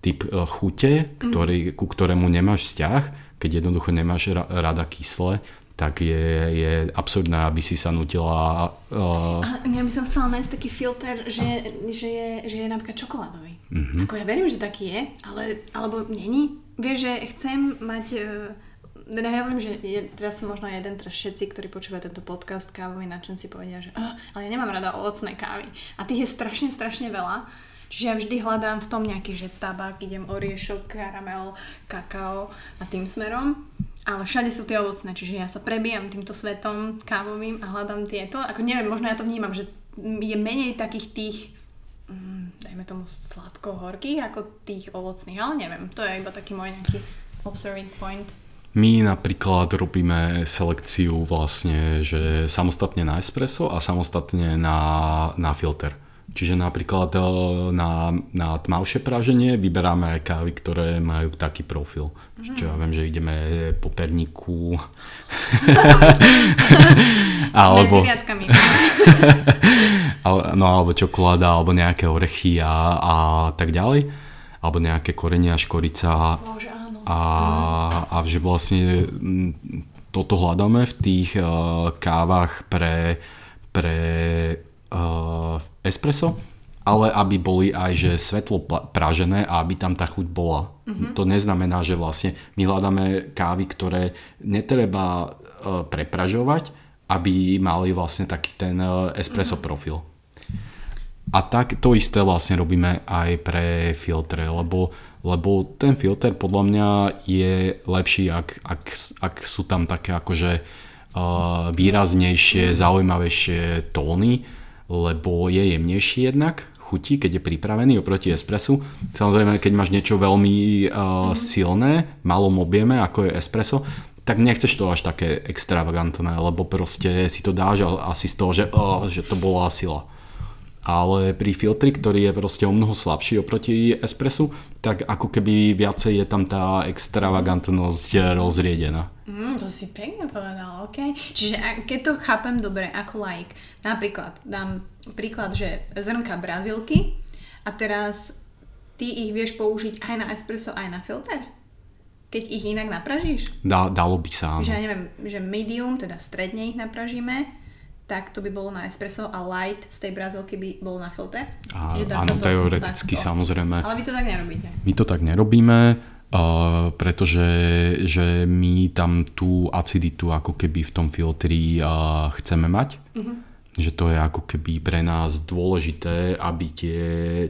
typ e, chute, ktorý, ku ktorému nemáš vzťah, keď jednoducho nemáš rada kyslé, tak je, je absurdné, aby si sa nutila... Uh... Ale ja by som chcela nájsť taký filter, že, že, je, že je napríklad čokoládový. Mm-hmm. Ako ja verím, že taký je, ale, alebo není. Vieš, že chcem mať... Uh, ja hovorím, že je, teraz som možno jeden, teraz všetci, ktorí počúvajú tento podcast kávový nadšenci povedia, že uh, ale ja nemám rada ovocné kávy. A tých je strašne, strašne veľa. Čiže ja vždy hľadám v tom nejaký, že tabak, idem oriešok, karamel, kakao a tým smerom. Ale všade sú tie ovocné, čiže ja sa prebijam týmto svetom kávovým a hľadám tieto. Ako neviem, možno ja to vnímam, že je menej takých tých mm, dajme tomu sladko-horkých ako tých ovocných, ale neviem, to je iba taký môj nejaký observing point. My napríklad robíme selekciu vlastne, že samostatne na espresso a samostatne na, na filter. Čiže napríklad eh, na, na tmavšie praženie vyberáme aj kávy, ktoré majú taký profil. Mm. Čiže ja viem, že ideme po perniku. alebo, no, alebo čokoláda, alebo nejaké orechy a, a tak ďalej. Alebo nejaké korenia, škorica. Bože, áno. A, a že vlastne toto hľadáme v tých uh, kávach pre, pre espresso, ale aby boli aj že svetlo pražené a aby tam tá chuť bola. Mm-hmm. To neznamená, že vlastne my hľadáme kávy, ktoré netreba uh, prepražovať, aby mali vlastne taký ten uh, espresso mm-hmm. profil. A tak to isté vlastne robíme aj pre filtre, lebo, lebo ten filter podľa mňa je lepší, ak, ak, ak sú tam také akože uh, výraznejšie, zaujímavejšie tóny, lebo je jemnejší jednak, chutí, keď je pripravený oproti espresu. Samozrejme, keď máš niečo veľmi uh, silné, malom objeme, ako je espresso, tak nechceš to až také extravagantné, lebo proste si to dáš asi z toho, že, uh, že to bola sila. Ale pri filtri, ktorý je proste o mnoho slabší oproti espresu, tak ako keby viacej je tam tá extravagantnosť rozriedená. Mm, to si pekne povedal, ok. Čiže keď to chápem dobre ako like, napríklad dám príklad, že zrnka brazilky a teraz ty ich vieš použiť aj na espresso, aj na filter? Keď ich inak napražíš? Dá, dalo by sa. Že ja neviem, že medium, teda stredne ich napražíme, tak to by bolo na espresso a light z tej brazilky by bol na filter? A, Že dá sa áno, to teoreticky takto. samozrejme. Ale vy to tak nerobíte. My to tak nerobíme, uh, pretože že my tam tú aciditu ako keby v tom filtri uh, chceme mať. Že to je ako keby pre nás dôležité, aby tie,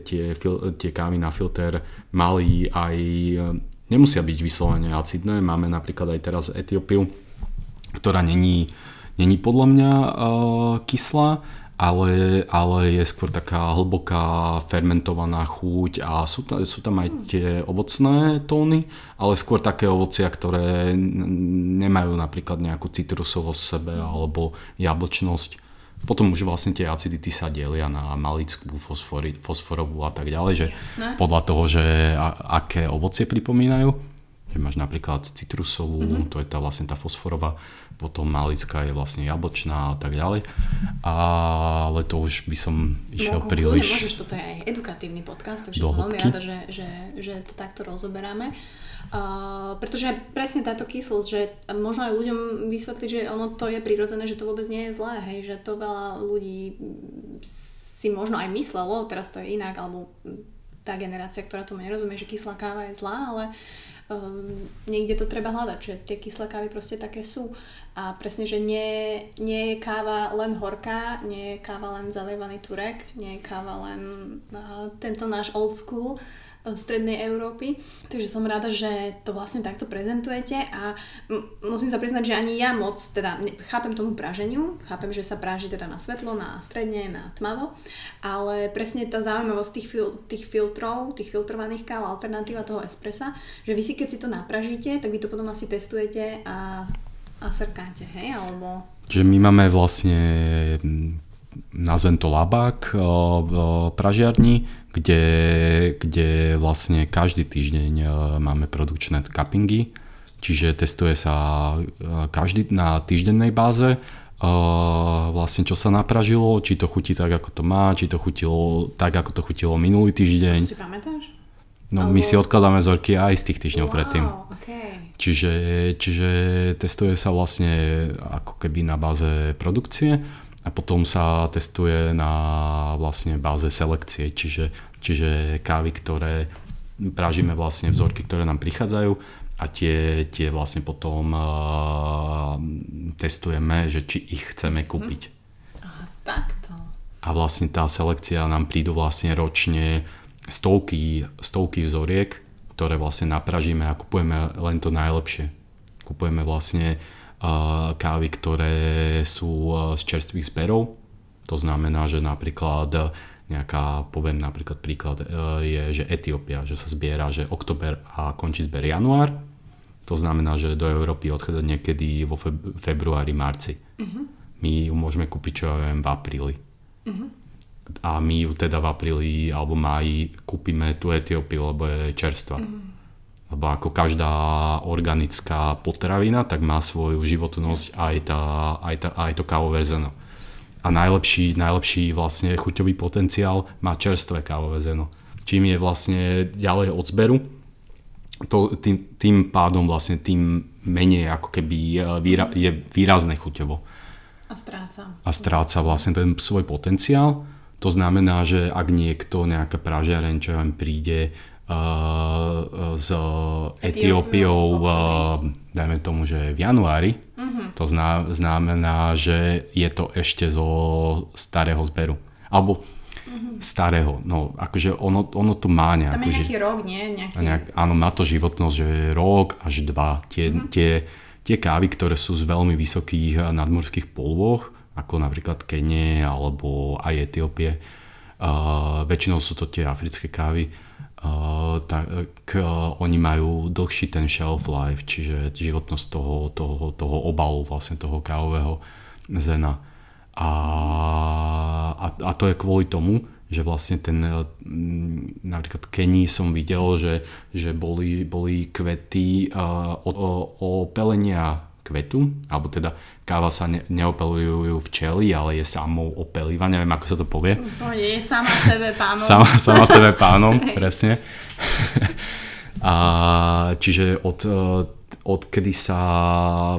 tie, fil, tie kávy na filter mali aj... Nemusia byť vyslovene acidné. Máme napríklad aj teraz Etiópiu, ktorá není, není podľa mňa uh, kyslá, ale, ale je skôr taká hlboká fermentovaná chuť a sú, ta, sú tam aj tie ovocné tóny, ale skôr také ovocia, ktoré nemajú napríklad nejakú citrusovosť v sebe alebo jablčnosť. Potom už vlastne tie acidity sa delia na malickú, fosfori, fosforovú a tak ďalej, že Jasné. podľa toho, že a, aké ovocie pripomínajú, že máš napríklad citrusovú, Mhm. mm-hmm. to je tá vlastne tá fosforová, potom malická je vlastne jablčná a tak ďalej. Ale to už by som išiel No, príliš... Môžeš, toto je aj edukatívny podcast, takže som veľmi rada, že, že, že to takto rozoberáme. Uh, pretože presne táto kyslosť, že možno aj ľuďom vysvetliť, že ono to je prirodzené, že to vôbec nie je zlé, hej, že to veľa ľudí si možno aj myslelo, teraz to je inak, alebo tá generácia, ktorá tomu nerozumie, že kyslá káva je zlá, ale um, niekde to treba hľadať, že tie kyslé kávy proste také sú. A presne, že nie, nie je káva len horká, nie je káva len zalievaný turek, nie je káva len uh, tento náš old school uh, strednej Európy. Takže som rada, že to vlastne takto prezentujete a musím sa priznať, že ani ja moc, teda chápem tomu praženiu, chápem, že sa práži teda na svetlo, na stredne, na tmavo, ale presne tá zaujímavosť tých, fil- tých filtrov, tých filtrovaných káv, alternatíva toho espressa, že vy si keď si to napražíte, tak vy to potom asi testujete a, a srkáte, hej, alebo... Že my máme vlastne, nazvem to labák v pražiarni, kde, kde vlastne každý týždeň e, máme produkčné cuppingy, čiže testuje sa každý na týždennej báze, vlastne čo sa napražilo, či to chutí tak, ako to má, či to chutilo tak, ako to chutilo minulý týždeň. To si pamätáš? No my Alebo- si odkladáme vzorky aj z tých týždňov predtým. okay. Čiže, čiže testuje sa vlastne ako keby na báze produkcie a potom sa testuje na vlastne báze selekcie, čiže, čiže kávy, ktoré pražíme vlastne vzorky, ktoré nám prichádzajú a tie, tie vlastne potom uh, testujeme, že či ich chceme kúpiť. Aha, takto. A vlastne tá selekcia nám prídu vlastne ročne stovky, stovky vzoriek, ktoré vlastne napražíme a kupujeme len to najlepšie. Kupujeme vlastne uh, kávy, ktoré sú uh, z čerstvých zberov. To znamená, že napríklad uh, nejaká, poviem napríklad príklad, je, že Etiópia, že sa zbiera, že oktober a končí zber január. To znamená, že do Európy odchádza niekedy vo feb- februári, marci. My ju môžeme kúpiť, čo ja viem, v apríli a my ju teda v apríli alebo máji kúpime tú Etiópiu, lebo je čerstvá. Lebo ako každá organická potravina, tak má svoju životnosť aj, tá, aj, tá, aj to kávové zrno. A najlepší, najlepší vlastne chuťový potenciál má čerstvé kávové zrno. Čím je vlastne ďalej od zberu, to, tým, tým pádom vlastne tým menej ako keby výra, je výrazné chuťovo A stráca. a stráca vlastne ten svoj potenciál. To znamená, že ak niekto, nejaká pražiareň, čo vám príde uh, z Etiópiou, v uh, dajme tomu, že v januári, to zná, znamená, že je to ešte zo starého zberu. Alebo starého, no akože ono, ono to má Tam nejakú... je ži- nejaký rok, nie? Nejaký... nejak, áno, má to životnosť, že rok až dva. Tie, mm-hmm. tie, tie kávy, ktoré sú z veľmi vysokých nadmorských polôch, ako napríklad Kenie alebo aj Etiópie, uh, väčšinou sú to tie africké kávy, uh, tak uh, oni majú dlhší ten shelf life, čiže životnosť toho, toho, toho obalu, vlastne toho kávového zena. A, a, a to je kvôli tomu, že vlastne ten, mm, napríklad Kenii som videl, že, že boli, boli kvety uh, o, o, o pelenia kvetu, alebo teda káva sa ne, neopelujú včely, ale je samou opelíva, neviem ako sa to povie. To je sama sebe pánom. Sama, sama sebe pánom, presne. A čiže od, odkedy sa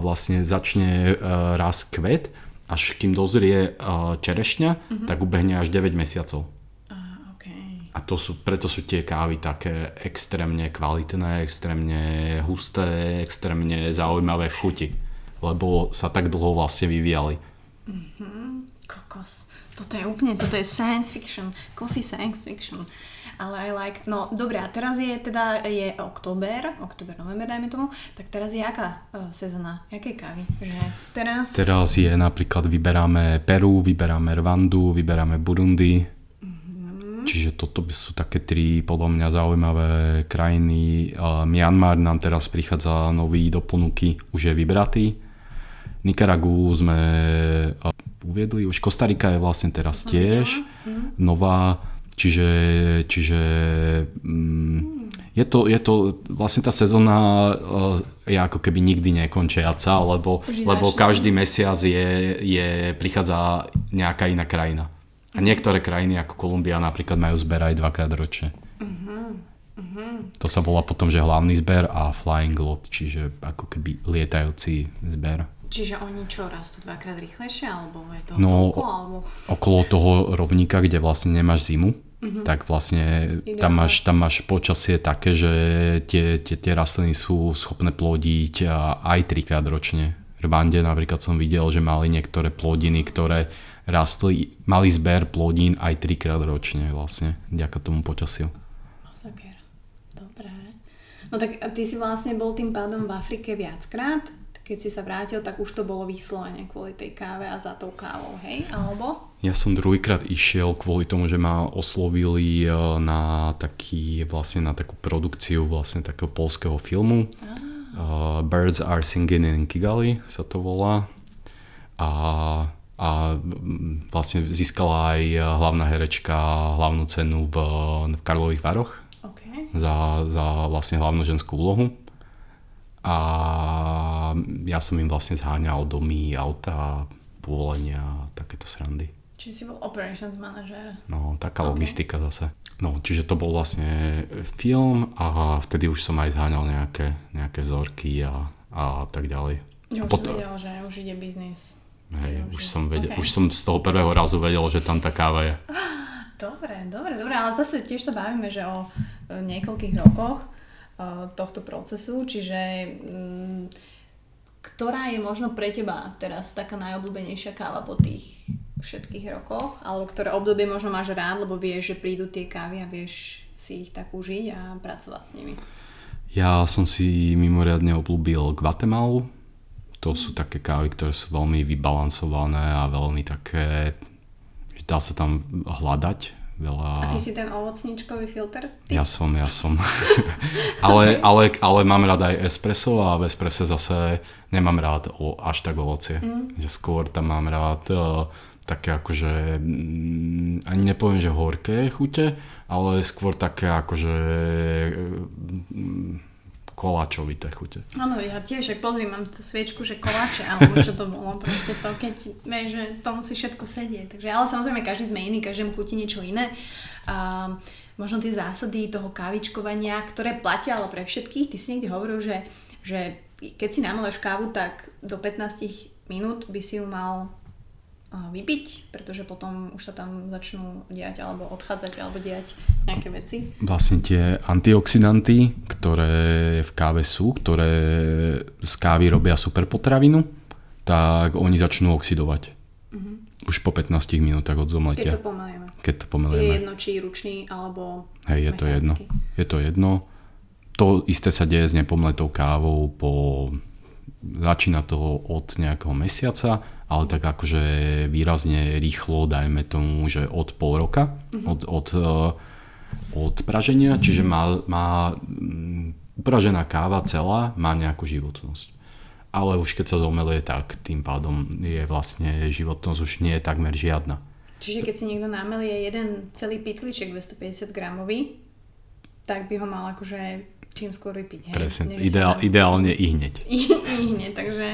vlastne začne raz kvet, až kým dozrie čerešňa, mm-hmm. tak ubehne až 9 mesiacov. A to sú, preto sú tie kávy také extrémne kvalitné, extrémne husté, extrémne zaujímavé v chuti. Lebo sa tak dlho vlastne vyvíjali. Mm-hmm. Kokos. Toto je úplne, toto je science fiction. Coffee science fiction. Ale I like, no dobre, a teraz je teda, je október, október, november dajme tomu, tak teraz je aká uh, sezóna, jaké kávy? Že teraz... Teraz je napríklad, vyberáme Peru, vyberáme Rwandu, vyberáme Burundi, Čiže toto sú také tri podľa mňa zaujímavé krajiny. Myanmar nám teraz prichádza nový do ponuky, už je vybratý. Nikaragu sme uviedli, už Kostarika je vlastne teraz tiež nová, čiže, čiže mm, je, to, je to, vlastne tá sezóna je ako keby nikdy nekončiaca, lebo, lebo každý mesiac je, je, prichádza nejaká iná krajina. A niektoré krajiny ako Kolumbia napríklad majú zber aj dvakrát ročne. Uh-huh. Uh-huh. To sa volá potom, že hlavný zber a flying lot, čiže ako keby lietajúci zber. Čiže oni čo, rastú dvakrát rýchlejšie, alebo je to no, toľko, alebo... okolo toho rovníka, kde vlastne nemáš zimu, uh-huh. tak vlastne tam máš, tam máš počasie také, že tie, tie, tie rastliny sú schopné plodiť aj trikrát ročne. V Rwande napríklad som videl, že mali niektoré plodiny, ktoré rastli, mali zber plodín aj trikrát ročne vlastne, ďaká tomu počasiu. Masaker. Dobré. No tak ty si vlastne bol tým pádom v Afrike viackrát, keď si sa vrátil, tak už to bolo vyslovene kvôli tej káve a za tou kávou, hej? Alebo? Ja som druhýkrát išiel kvôli tomu, že ma oslovili e, na taký, vlastne na takú produkciu vlastne takého polského filmu. Ah. Uh, Birds are singing in Kigali sa to volá. A a vlastne získala aj hlavná herečka hlavnú cenu v, v Karlových Varoch okay. za, za vlastne hlavnú ženskú úlohu. A ja som im vlastne zháňal domy, auta, povolenia, takéto srandy. Čiže si bol operations manažer. No, taká okay. logistika zase. No, čiže to bol vlastne film a vtedy už som aj zháňal nejaké, nejaké vzorky a, a tak ďalej. Ja už Pot- som vedel, že už ide biznis. Hej, už som, vedel, okay. už som z toho prvého razu vedel, že tam tá káva je. Dobre, dobre, dobre, ale zase tiež sa bavíme, že o niekoľkých rokoch tohto procesu, čiže mm, ktorá je možno pre teba teraz taká najobľúbenejšia káva po tých všetkých rokoch, alebo ktoré obdobie možno máš rád, lebo vieš, že prídu tie kávy a vieš si ich tak užiť a pracovať s nimi. Ja som si mimoriadne obľúbil Guatemalu, to sú také kávy, ktoré sú veľmi vybalancované a veľmi také, že dá sa tam hľadať veľa... A ty si ten ovocničkový filter? Ty? Ja som, ja som. ale, ale, ale mám rád aj espresso a v espresse zase nemám rád o, až tak ovocie. Mm. Že skôr tam mám rád uh, také akože, mm, ani nepoviem, že horké chute, ale skôr také akože... Uh, koláčovité chute. Áno, ja tiež, ak pozri, mám tú sviečku, že koláče, alebo čo to bolo, proste to, keď vieš, že to musí všetko sedieť. Takže, ale samozrejme, každý sme iný, každému chutí niečo iné. A možno tie zásady toho kávičkovania, ktoré platia ale pre všetkých, ty si niekde hovoril, že, že keď si namaleš kávu, tak do 15 minút by si ju mal vypiť, pretože potom už sa tam začnú diať alebo odchádzať alebo diať nejaké veci. Vlastne tie antioxidanty, ktoré v káve sú, ktoré z kávy robia superpotravinu, tak oni začnú oxidovať. Uh-huh. Už po 15 minútach od zomletia. Keď to pomelieme. Keď to pomelieme. Je jedno, či ručný alebo Hej, je to jedno. Je to jedno. To isté sa deje s nepomletou kávou po... Začína to od nejakého mesiaca ale tak akože výrazne rýchlo, dajme tomu, že od pol roka, mm-hmm. od, od, eh, od praženia, čiže má, má mm, upražená káva celá má nejakú životnosť. ale už keď sa zomelie, tak tým pádom je vlastne životnosť už nie je takmer žiadna. Čiže keď si niekto namelie jeden celý pytliček 250 gramový, tak by ho mal akože čím skôr vypiť. Hej? Presne, ideál, dá- ideálne i hneď. I, i hneď, takže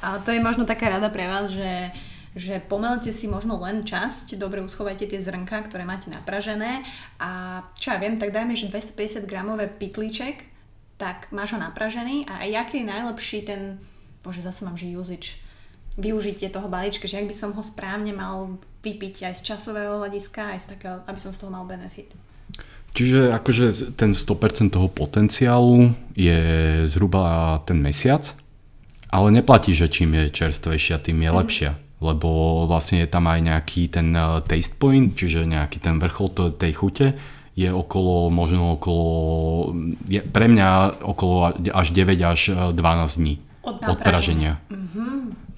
a to je možno taká rada pre vás, že že pomelte si možno len časť, dobre uschovajte tie zrnka, ktoré máte napražené a čo ja viem, tak dajme, že 250 gramové pytlíček, tak máš ho napražený a aký je najlepší ten, bože zase mám, že usage, využitie toho balíčka, že ak by som ho správne mal vypiť aj z časového hľadiska, aj z takého, aby som z toho mal benefit. Čiže akože ten 100% toho potenciálu je zhruba ten mesiac, ale neplatí, že čím je čerstvejšia, tým je lepšia. Lebo vlastne je tam aj nejaký ten eh, taste point, čiže nejaký ten vrchol tej chute je okolo, možno okolo, je pre mňa okolo až 9 až eh, 12 dní Od od praženia.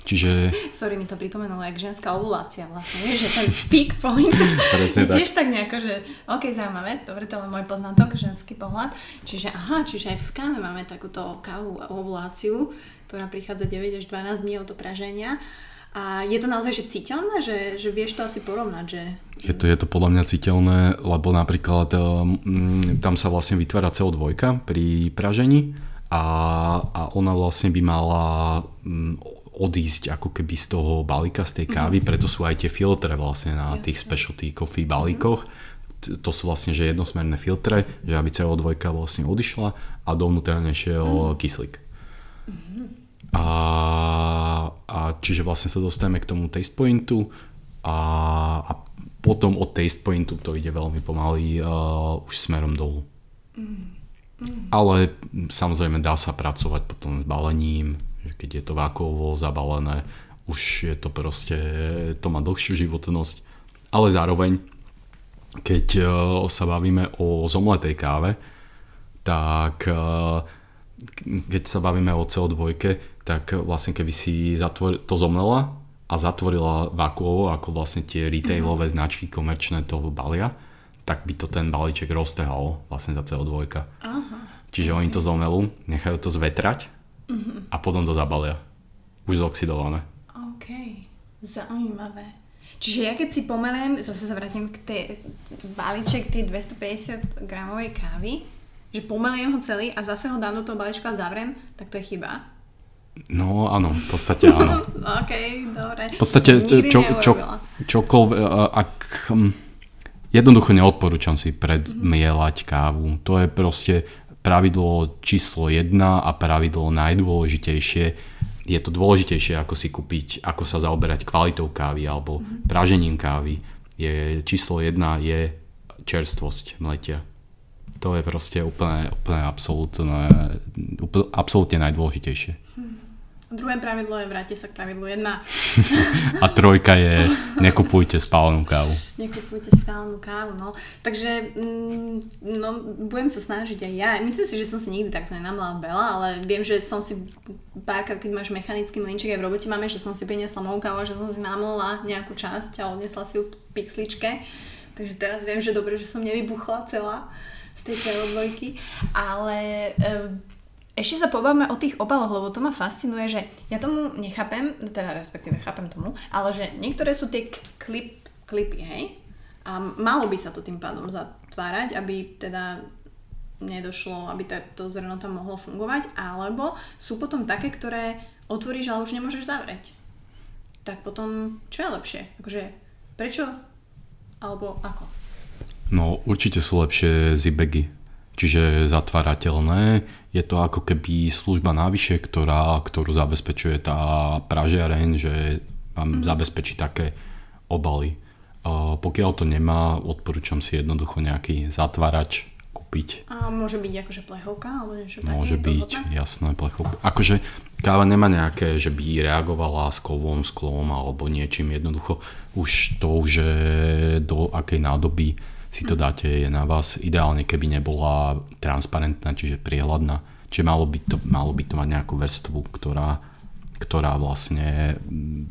Čiže Sorry, mi to pripomenulo, jak ženská ovulácia vlastne, vieš, že ten peak point. Presne tak. tiež tak nejako, že ok, zaujímavé, dobre, to je len môj poznatok, ženský pohľad, čiže aha, čiže aj v káve máme takúto kávu ovuláciu, ktorá prichádza 9 až 12 dní od to praženia a je to naozaj že citeľné, že, že vieš to asi porovnať, že Je to, je to podľa mňa citeľné, lebo napríklad um, tam sa vlastne vytvára CO2 pri pražení a, a ona vlastne by mala um, odísť ako keby z toho balíka, z tej kávy, preto sú aj tie filtre vlastne na Jasne. tých specialty coffee balíkoch. To sú vlastne že jednosmerné filtre, že aby CO2 vlastne odišla a dovnútra nešiel kyslík. A, a čiže vlastne sa dostaneme k tomu taste pointu a, a potom od taste pointu to ide veľmi pomaly uh, už smerom dolu. Ale mm, samozrejme dá sa pracovať potom s balením, keď je to vákuovo zabalené, už je to proste, to má dlhšiu životnosť. Ale zároveň, keď uh, sa bavíme o zomletej káve, tak uh, keď sa bavíme o CO2, tak vlastne keby si zatvor- to zomlela a zatvorila vakuovo, ako vlastne tie retailové značky komerčné to balia, tak by to ten balíček roztrhal vlastne za CO2. Čiže oni to zomelú, nechajú to zvetrať a potom to zabalia. Už zoxidované. OK, zaujímavé. Čiže ja keď si pomeliem, zase sa vrátim k tej balíček tej 250 gramovej kávy, že pomeliem ho celý a zase ho dám do toho balíčka a zavrem, tak to je chyba. No áno, v podstate áno. OK, dobre. V podstate čo, čo, čokoľvek, ak... hm, Jednoducho neodporúčam si predmielať kávu. To je proste pravidlo číslo jedna a pravidlo najdôležitejšie. Je to dôležitejšie ako si kúpiť, ako sa zaoberať kvalitou kávy alebo pražením kávy. Je, číslo jedna je čerstvosť mletia. To je proste úplne, úplne absolútne, úplne, absolútne najdôležitejšie. Druhé pravidlo je vráte sa k pravidlu 1. A trojka je nekupujte spálenú kávu. Nekupujte spálenú kávu, no. Takže, mm, no, budem sa snažiť aj ja. Myslím si, že som si nikdy takto nenamala veľa, ale viem, že som si párkrát, keď máš mechanický mlinček aj v robote máme, že som si priniesla moju kávu a že som si namlala nejakú časť a odnesla si ju pixličke. Takže teraz viem, že dobre, že som nevybuchla celá z tej CO2. Ale e, ešte sa pobavme o tých obaloch, lebo to ma fascinuje, že ja tomu nechápem, teda respektíve chápem tomu, ale že niektoré sú tie klip, klipy, hej? A malo by sa to tým pádom zatvárať, aby teda nedošlo, aby to zrno tam mohlo fungovať, alebo sú potom také, ktoré otvoríš, ale už nemôžeš zavrieť. Tak potom, čo je lepšie? Akože, prečo? Alebo ako? No určite sú lepšie zibegy, čiže zatvárateľné. Je to ako keby služba navyše, ktorá, ktorú zabezpečuje tá pražiareň, že vám zabezpečí také obaly. A pokiaľ to nemá, odporúčam si jednoducho nejaký zatvárač kúpiť. A môže byť akože plechovka, alebo niečo také? Môže byť, vhodné? jasné, plechovka. Akože káva nemá nejaké, že by reagovala s kovom, sklom alebo niečím jednoducho. Už to, že do akej nádoby si to dáte, je na vás. Ideálne, keby nebola transparentná, čiže priehľadná. Čiže malo by to, malo by to mať nejakú vrstvu, ktorá, ktorá vlastne mm,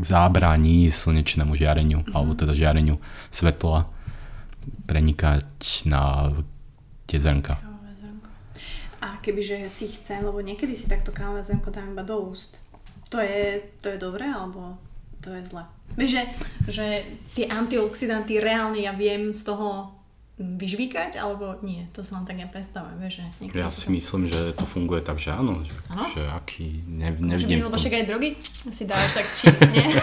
zábraní slnečnému žiareniu, alebo teda žiareniu svetla prenikať na tie zrnka. A kebyže si chcem, lebo niekedy si takto kávové zrnko dám iba do úst. To je, to je dobré, alebo to je zle? Vieš, že, že tie antioxidanty reálne ja viem z toho vyžvíkať, alebo nie, to sa len tak nepredstavujem, vieš, že Ja si myslím, že to funguje tak, že áno, že, že aký, ne, nevidím lebo však aj drogy si dáš tak či, nie?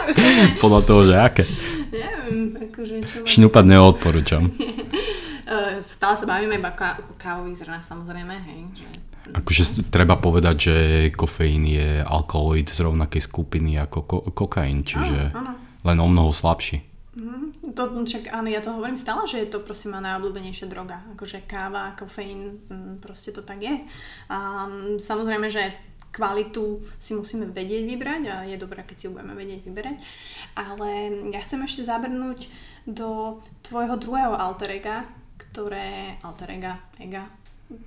Podľa toho, že aké. Neviem, akože čo má... Šnúpať neodporúčam. Uh, stále sa bavíme iba o kávových zrnách, samozrejme, hej, že... Akože treba povedať, že kofeín je alkaloid z rovnakej skupiny ako ko- kokain, čiže Áno, áno. len o mnoho slabší. To, však áno, ja to hovorím stále, že je to prosím má najobľúbenejšia droga. Akože káva, kofeín, mm, proste to tak je. A mm, samozrejme, že kvalitu si musíme vedieť vybrať a je dobré, keď si ju budeme vedieť vyberať. Ale ja chcem ešte zabrnúť do tvojho druhého alter ega, ktoré, alter ega, ega,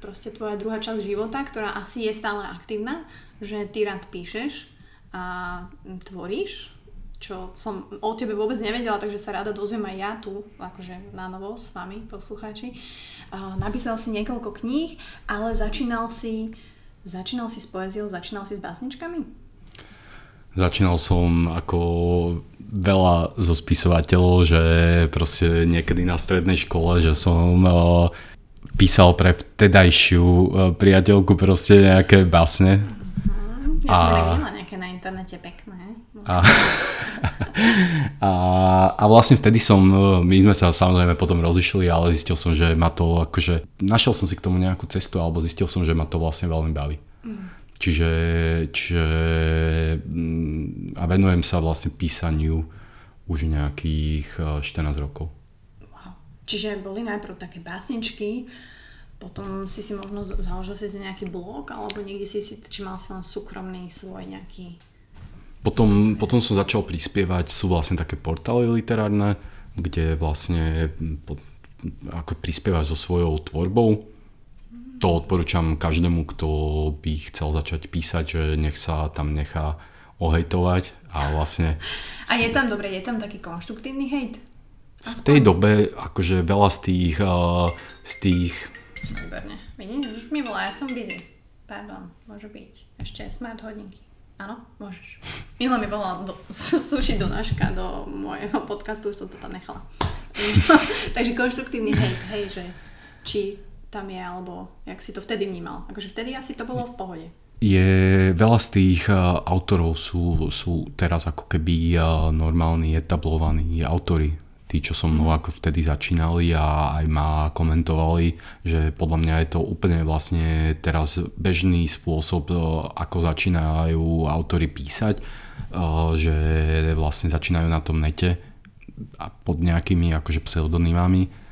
proste tvoja druhá časť života, ktorá asi je stále aktívna, že ty rád píšeš a tvoríš, čo som o tebe vôbec nevedela, takže sa rada dozviem aj ja tu, akože na novo s vami, poslucháči. Napísal si niekoľko kníh, ale začínal si, začínal si s poéziou, začínal si s básničkami? Začínal som ako veľa zo spisovateľov, že proste niekedy na strednej škole, že som písal pre vtedajšiu uh, priateľku proste nejaké básne. Ja som A- aj videla nejaké na internete pekné. A, a, a vlastne vtedy som, e, my sme sa samozrejme potom rozišli, ale zistil som, že ma to akože, našiel som si k tomu nejakú cestu, alebo zistil som, že ma to vlastne veľmi baví. Čiže, čiže mm, a venujem sa vlastne písaniu už nejakých e, 14 rokov. Čiže boli najprv také básničky, potom si si možno založil si si nejaký blog, alebo niekde si si, či mal si len súkromný svoj nejaký... Potom, potom som začal prispievať, sú vlastne také portály literárne, kde vlastne ako prispievaš so svojou tvorbou. To odporúčam každému, kto by chcel začať písať, že nech sa tam nechá ohejtovať a vlastne A je tam, dobre, je tam taký konštruktívny hejt? V tej dobe akože veľa z tých, uh, z tých Výborne. Vidíš, už mi volá, ja som busy. Pardon, môže byť. Ešte smart hodinky. Áno, môžeš. Milo mi volala do, suši do naška do môjho podcastu, už som to tam nechala. Takže konštruktívny hejt, hej, že či tam je, alebo jak si to vtedy vnímal. Akože vtedy asi to bolo v pohode. je veľa z tých uh, autorov sú, sú teraz ako keby uh, normálni, etablovaní autori. Tí, čo so mnou ako vtedy začínali a aj ma komentovali, že podľa mňa je to úplne vlastne teraz bežný spôsob, uh, ako začínajú autory písať, uh, že vlastne začínajú na tom nete a pod nejakými akože pseudonymami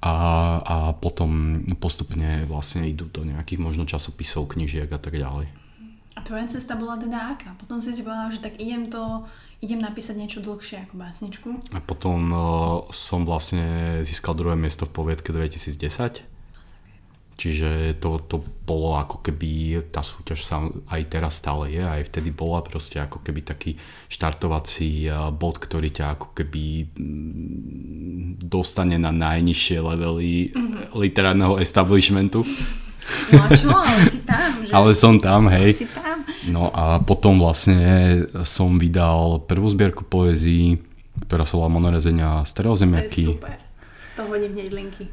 a, a potom postupne vlastne idú do nejakých možno časopisov, knižiek a tak ďalej. A tvoja cesta bola teda aká? Potom si si povedala, že tak idem to, idem napísať niečo dlhšie ako básničku. A potom uh, som vlastne získal druhé miesto v poviedke 2010. Čiže to, to bolo ako keby, tá súťaž sa aj teraz stále je, aj vtedy bola proste ako keby taký štartovací bod, ktorý ťa ako keby mm, dostane na najnižšie levely mm-hmm. literárneho establishmentu. No čo, ale si tam, že? Ale som tam, hej. Si tam. No a potom vlastne som vydal prvú zbierku poézií, ktorá sa volá Monorezenia To je stereozemiaky. super. To hodím hneď linky.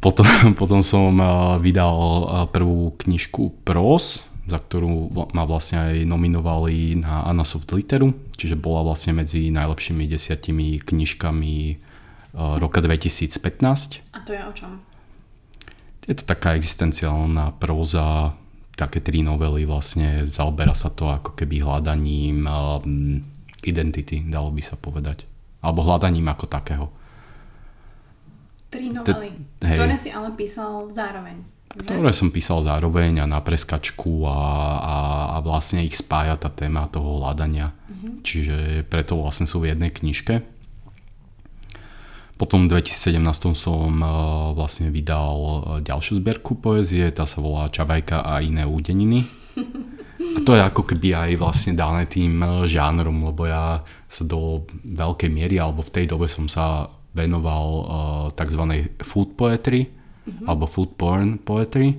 Potom, potom som uh, vydal uh, prvú knižku Pros, za ktorú ma vlastne aj nominovali na Anna Soft Literu, čiže bola vlastne medzi najlepšími desiatimi knižkami uh, roka 2015. A to je o čom? Je to taká existenciálna próza, také tri novely vlastne, zaoberá sa to ako keby hľadaním um, identity, dalo by sa povedať. Alebo hľadaním ako takého. Tri novely, hej. ktoré si ale písal zároveň. že? Ktoré som písal zároveň a na preskačku a, a, a vlastne ich spája tá téma toho hľadania. Čiže preto vlastne sú v jednej knižke. Potom v 2017 som uh, vlastne vydal uh, ďalšiu zbierku poezie, tá sa volá Čabajka a iné údeniny. A to je ako keby aj vlastne dané tým uh, žánrom, lebo ja sa do veľkej miery, alebo v tej dobe som sa venoval tzv. food poetry, alebo food porn poetry.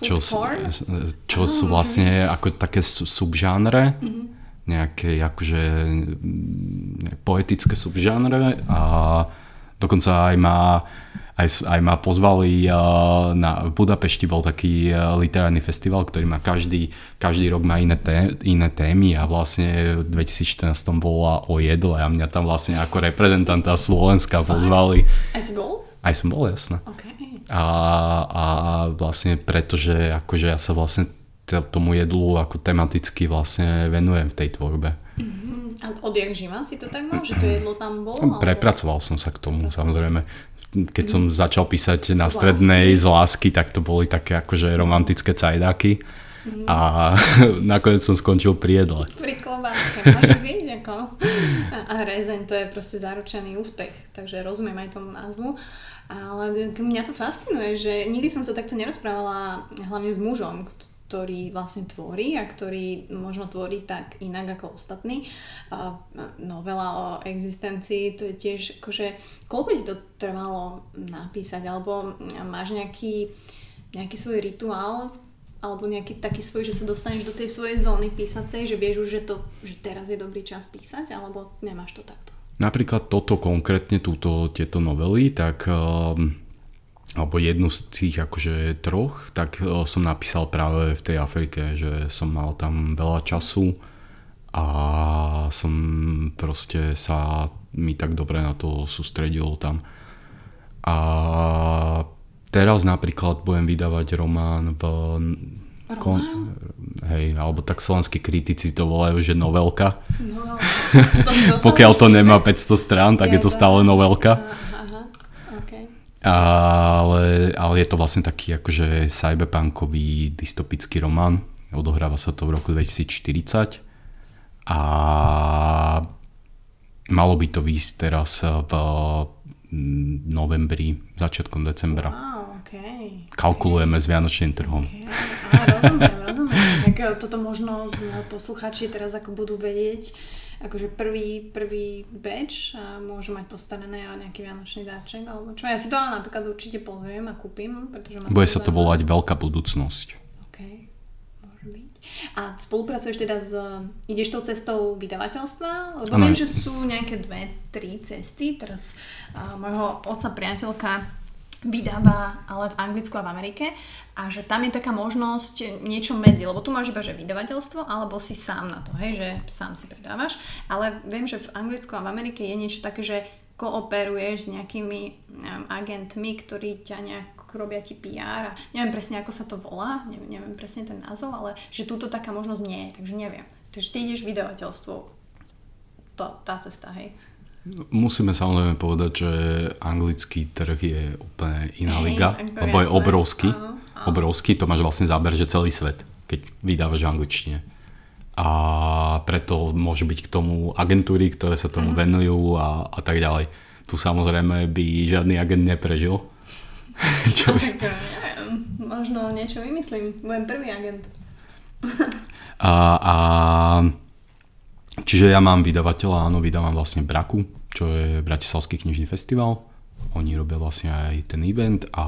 čo, Food sú, porn? čo sú vlastne ako také su- subžánre, nejaké akože poetické subžánre a dokonca aj ma aj, aj ma pozvali uh, na v Budapešti bol taký uh, literárny festival, ktorý má každý, každý rok má iné, té, iné témy a vlastne v 2014 bola o jedle a mňa tam vlastne ako reprezentanta Slovenska pozvali. Aj si bol? Aj som bol, jasné. OK. A, a vlastne pretože akože ja sa vlastne tomu jedlu ako tematicky vlastne venujem v tej tvorbe. A odjak živa si to tak mal, že to jedlo tam bolo? alebo- Prepracoval som sa k tomu, samozrejme. Keď som Mhm. začal písať na strednej z lásky, tak to boli také akože romantické cajdáky. Mhm. A nakoniec som skončil pri jedle. Pri klobáske, môže byť ako. A, rezeň, to je proste zaručený úspech, takže rozumiem aj tomu názvu. Ale mňa to fascinuje, že nikdy som sa takto nerozprávala hlavne s mužom, ktorý vlastne tvorí a ktorý možno tvorí tak inak ako ostatní. Novela o existencii, to je tiež akože, koľko ti to trvalo napísať, alebo máš nejaký, nejaký svoj rituál, alebo nejaký taký svoj, že sa dostaneš do tej svojej zóny písacej, že vieš už, že, to, že teraz je dobrý čas písať, alebo nemáš to takto? Napríklad toto konkrétne, túto, tieto novely, tak um, alebo jednu z tých akože troch, tak uh, som napísal práve v tej Afrike, že som mal tam veľa času a som proste sa mi tak dobre na to sústredil tam. A teraz napríklad budem vydávať román v... Kon, hej, alebo tak slovenskí kritici to volajú, že novelka. No, to Pokiaľ to nemá feedback? 500 strán, tak je Je to stále novelka. Aha. Ale, ale je to vlastne taký akože cyberpunkový dystopický román. Odohráva sa to v roku 2040 a malo by to výjsť teraz v mm, novembri, začiatkom decembra. Wow, okay. Kalkulujeme s Vianočným trhom. Okay. Á, rozumiem, rozumiem. Tak toto možno eh, posluchači teraz ako budú vedieť, akože prvý, prvý batch a môžu mať postarané o nejaký vianočný dáček alebo čo. Ja si to ale napríklad určite pozriem a kúpim, pretože ma Bude sa to volať Veľká budúcnosť. OK, môže byť. A spolupracuješ teda s... Ideš tou cestou vydavateľstva? Lebo Áno. viem, že sú nejaké dve, tri cesty. Teraz a, môjho otca priateľka vydáva ale v Anglicku a v Amerike a že tam je taká možnosť niečo medzi, lebo tu máš iba že vydavateľstvo alebo si sám na to, hej, že sám si predávaš, ale viem, že v Anglicku a v Amerike je niečo také, že kooperuješ s nejakými um, agentmi, ktorí ťa nejak robia ti PR a neviem presne, ako sa to volá, neviem, neviem presne ten názov, ale že túto taká možnosť nie je, takže neviem. Takže ty ideš vydavateľstvo, to, tá cesta, hej. Musíme samozrejme povedať, že anglický trh je úplne iná Hej, liga, lebo je obrovský. Áno, áno. Obrovský, to máš vlastne záber, že celý svet, keď vydávaš v angličtine. A preto môžu byť k tomu agentúry, ktoré sa tomu venujú a, a tak ďalej. Tu samozrejme by žiadny agent neprežil. Čo by... Tak neviem, možno niečo vymyslím, budem prvý agent. A, a čiže ja mám vydavateľa, áno, vydávam vlastne Braku, čo je Bratislavský knižný festival. Oni robia vlastne aj ten event a,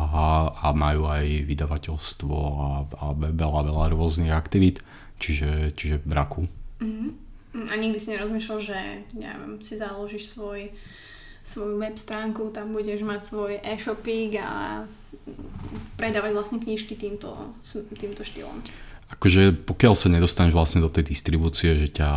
a majú aj vydavateľstvo a, a veľa, veľa rôznych aktivít, čiže, čiže Braku. Mm, A nikdy si nerozmýšľal, že neviem, si založíš svoj, svoju web stránku, tam budeš mať svoj e-shopík a predávať vlastne knižky týmto, týmto štýlom. Akože pokiaľ sa nedostaneš vlastne do tej distribúcie, že ťa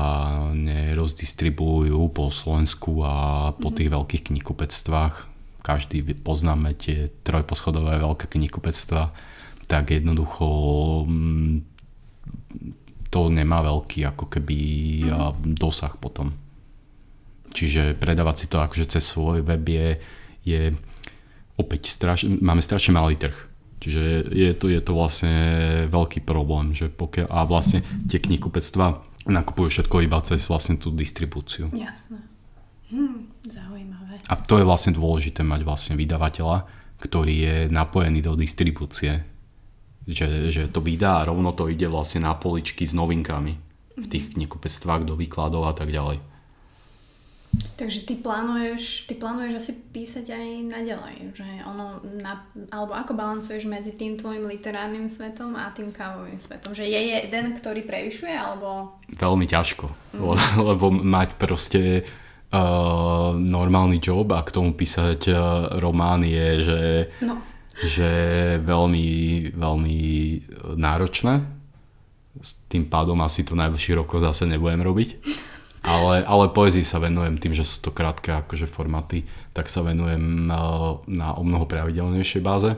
nerozdistribujú po Slovensku a po tých veľkých knihkupectvách, každý poznáme tie trojposchodové veľké knihkupectva, tak jednoducho mm, to nemá veľký ako keby a, dosah potom. Čiže predávať si to akože cez svoj web je, je opäť straš, máme strašne malý trh. Čiže je to, je to vlastne veľký problém, že pokiaľ, a vlastne tie knihkupectva nakupujú všetko iba cez vlastne tú distribúciu. Jasné. Hm, zaujímavé. A to je vlastne dôležité mať vlastne vydavateľa, ktorý je napojený do distribúcie. Že, že to vydá a rovno to ide vlastne na poličky s novinkami v tých knihkupectvách do výkladov a tak ďalej. Takže ty plánuješ, ty plánuješ asi písať aj naďalej, že ono, na, alebo ako balancuješ medzi tým tvojim literárnym svetom a tým kávovým svetom? Že je jeden, ktorý prevyšuje, alebo... Veľmi ťažko, mm. lebo mať proste uh, normálny job a k tomu písať uh, román je, že, No, že veľmi, veľmi náročné. S tým pádom asi to najbližší rokov zase nebudem robiť. Ale, ale poezii sa venujem tým, že sú to krátke akože formáty, tak sa venujem uh, na o mnoho pravidelnejšej báze.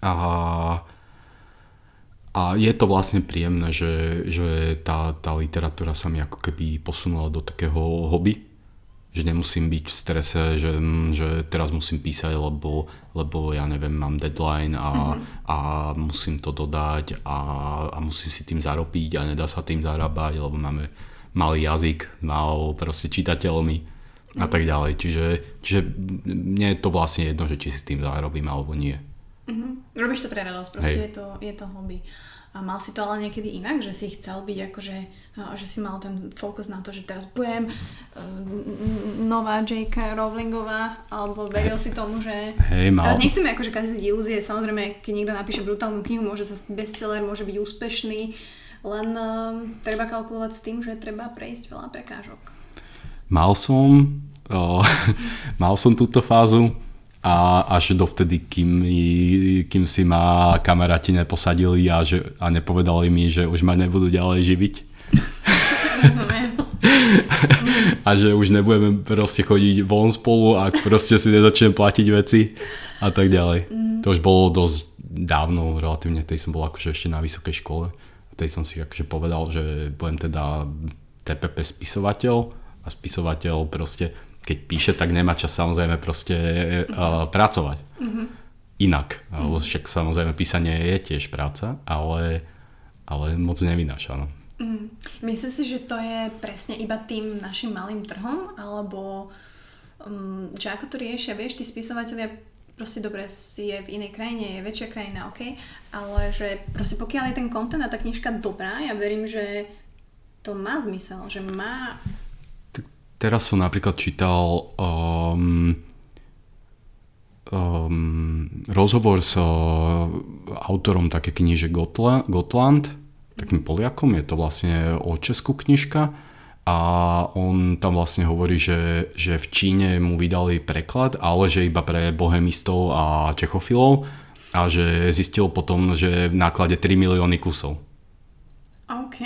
A, a je to vlastne príjemné, že, že tá, tá literatúra sa mi ako keby posunula do takého hobby, že nemusím byť v strese, že, že teraz musím písať, lebo, lebo ja neviem, mám deadline a, a musím to dodať a, a musím si tým zarobiť a nedá sa tým zarábať, lebo máme malý jazyk, mal proste čitateľmi a tak ďalej. Čiže, čiže mne je to vlastne jedno, že či si tým zarobím alebo nie. Mhm. Robíš to pre radosť, proste Hej. je to, je to hobby. A mal si to ale niekedy inak, že si chcel byť akože, že si mal ten fokus na to, že teraz budem uh, nová J.K. Rowlingová, alebo veril si tomu, že... Hej, mal. Teraz nechceme akože kaziť ilúzie, samozrejme, keď niekto napíše brutálnu knihu, môže sa bestseller, môže byť úspešný, len uh, treba kalkulovať s tým, že treba prejsť veľa prekážok. Mal som, o, mal som túto fázu a až dovtedy, kým, kým si ma kamaráti neposadili a, že, a nepovedali mi, že už ma nebudú ďalej živiť Rozumiem. a že už nebudeme proste chodiť von spolu, ak proste si nezačnem platiť veci a tak ďalej. Mm. To už bolo dosť dávno, relatívne, tej som bol akože ešte na vysokej škole. Tej som si akože povedal, že budem teda TPP spisovateľ a spisovateľ proste, keď píše, tak nemá čas samozrejme proste uh, pracovať. Mm-hmm. Inak, lebo však samozrejme písanie je tiež práca, ale, ale moc nevynáša. No. Mm. Myslíš si, že to je presne iba tým našim malým trhom, alebo um, že ako to riešia, vieš, tí spisovateľia proste dobre si je v inej krajine, je väčšia krajina, OK, ale že proste pokiaľ je ten content a tá knižka dobrá, ja verím, že to má zmysel, že má... Teraz som napríklad čítal um, um, rozhovor s uh, autorom také kniže Gotla, Gotland, takým Poliakom, je to vlastne o Česku knižka a on tam vlastne hovorí, že, že v Číne mu vydali preklad, ale že iba pre bohemistov a čechofilov a že zistil potom, že v náklade 3 milióny kusov. OK.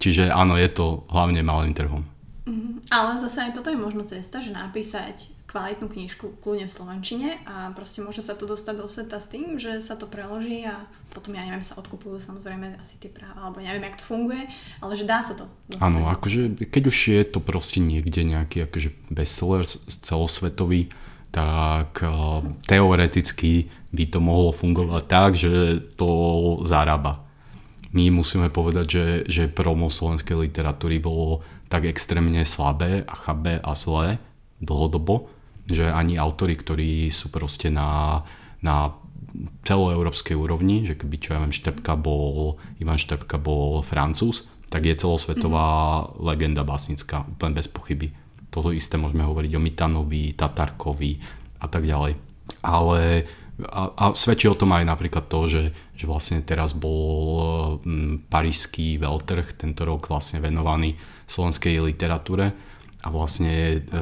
Čiže áno, je to hlavne malým trhom. Mhm. Ale zase aj toto je možno cesta, že napísať kvalitnú knižku kľudne v Slovenčine a proste môže sa to dostať do sveta s tým, že sa to preloží a potom, ja neviem, sa odkupujú samozrejme asi tie práva, alebo neviem, jak to funguje, ale že dá sa to. Áno, akože keď už je to proste niekde nejaký akože bestseller celosvetový, tak uh, teoreticky by to mohlo fungovať tak, že to zarába. My musíme povedať, že, že promo slovenskej literatúry bolo tak extrémne slabé a chabé a zlé dlhodobo, že ani autory, ktorí sú proste na, na celoeurópskej úrovni, že keby čo ja viem, Štrbka bol, Ivan Štrbka bol francúz, tak je celosvetová mm. legenda básnická, úplne bez pochyby. Toto isté môžeme hovoriť o Mitanovi, Tatarkovi a tak ďalej. Ale a, a svedčí o tom aj napríklad to, že, že vlastne teraz bol m, parížský veľtrh tento rok vlastne venovaný slovenskej literatúre a vlastne e,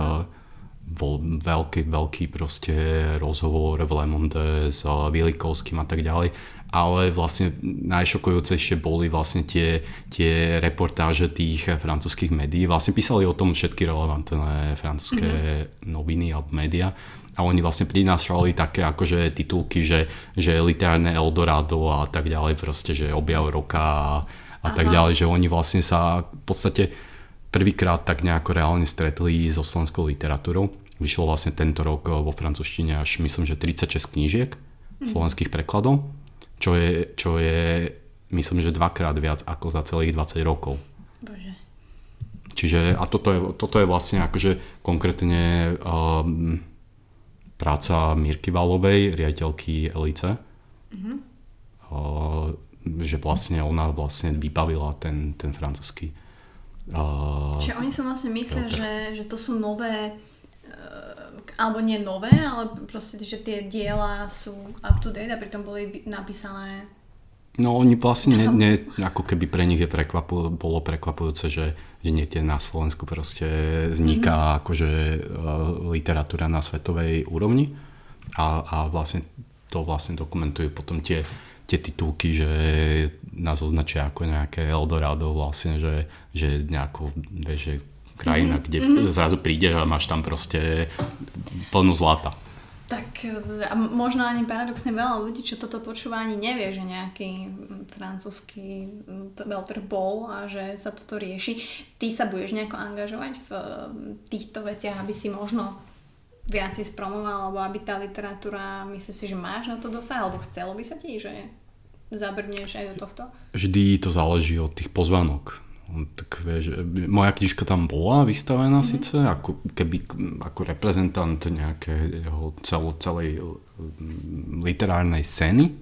bol veľký, veľký proste rozhovor v Le Monde s Vilikovským a tak ďalej, ale vlastne najšokujúcejšie boli vlastne tie, tie reportáže tých francúzských médií. Vlastne písali o tom všetky relevantné francúzske mm-hmm. noviny alebo médiá a oni vlastne prinášali také akože titulky, že, že literárne Eldorado a tak ďalej, proste, že objav roka a, a tak ďalej, že oni vlastne sa v podstate prvýkrát tak nejako reálne stretli so slovenskou literatúrou. Vyšlo vlastne tento rok vo francúzštine až myslím, že 36 knížiek slovenských prekladov, čo je, čo je myslím, že dvakrát viac ako za celých 20 rokov. Bože. Čiže a toto je, toto je vlastne akože konkrétne um, práca Mirky Valovej, riaditeľky Elice. Mm-hmm. Uh, že vlastne ona vlastne vybavila ten, ten francúzsky Uh, Čiže oni si vlastne myslia, No, tak- že, že to sú nové, eh, alebo nie nové, ale proste, že tie diela sú up to date a pritom boli napísané No oni vlastne, ne, ne, ako keby pre nich je prekvapu, bolo prekvapujúce, že, že niekde na Slovensku proste vzniká Mhm. mm-hmm. akože uh, literatúra na svetovej úrovni a, a vlastne to vlastne dokumentujú potom tie, tie titulky, že nás označia ako nejaké Eldorado vlastne, že, že nejako, vieš, že krajina, mm-hmm. kde zrazu príde a máš tam proste plnú zlata. Tak e, a možno ani paradoxne veľa ľudí, čo toto počúva, ani nevie, že nejaký francúzsky veľtrh bol a že sa toto rieši. Ty sa budeš nejako angažovať v mm, týchto veciach, aby si možno viac spromoval, alebo aby tá literatúra, myslíš si, že máš na to dosah, alebo chcelo by sa ti, že zabrneš aj do tohto? vždy to záleží od tých pozvanok. Tak vieš, moja knižka tam bola vystavená mm-hmm. síce, ako keby ako reprezentant nejakého celo, celej mm, literárnej scény,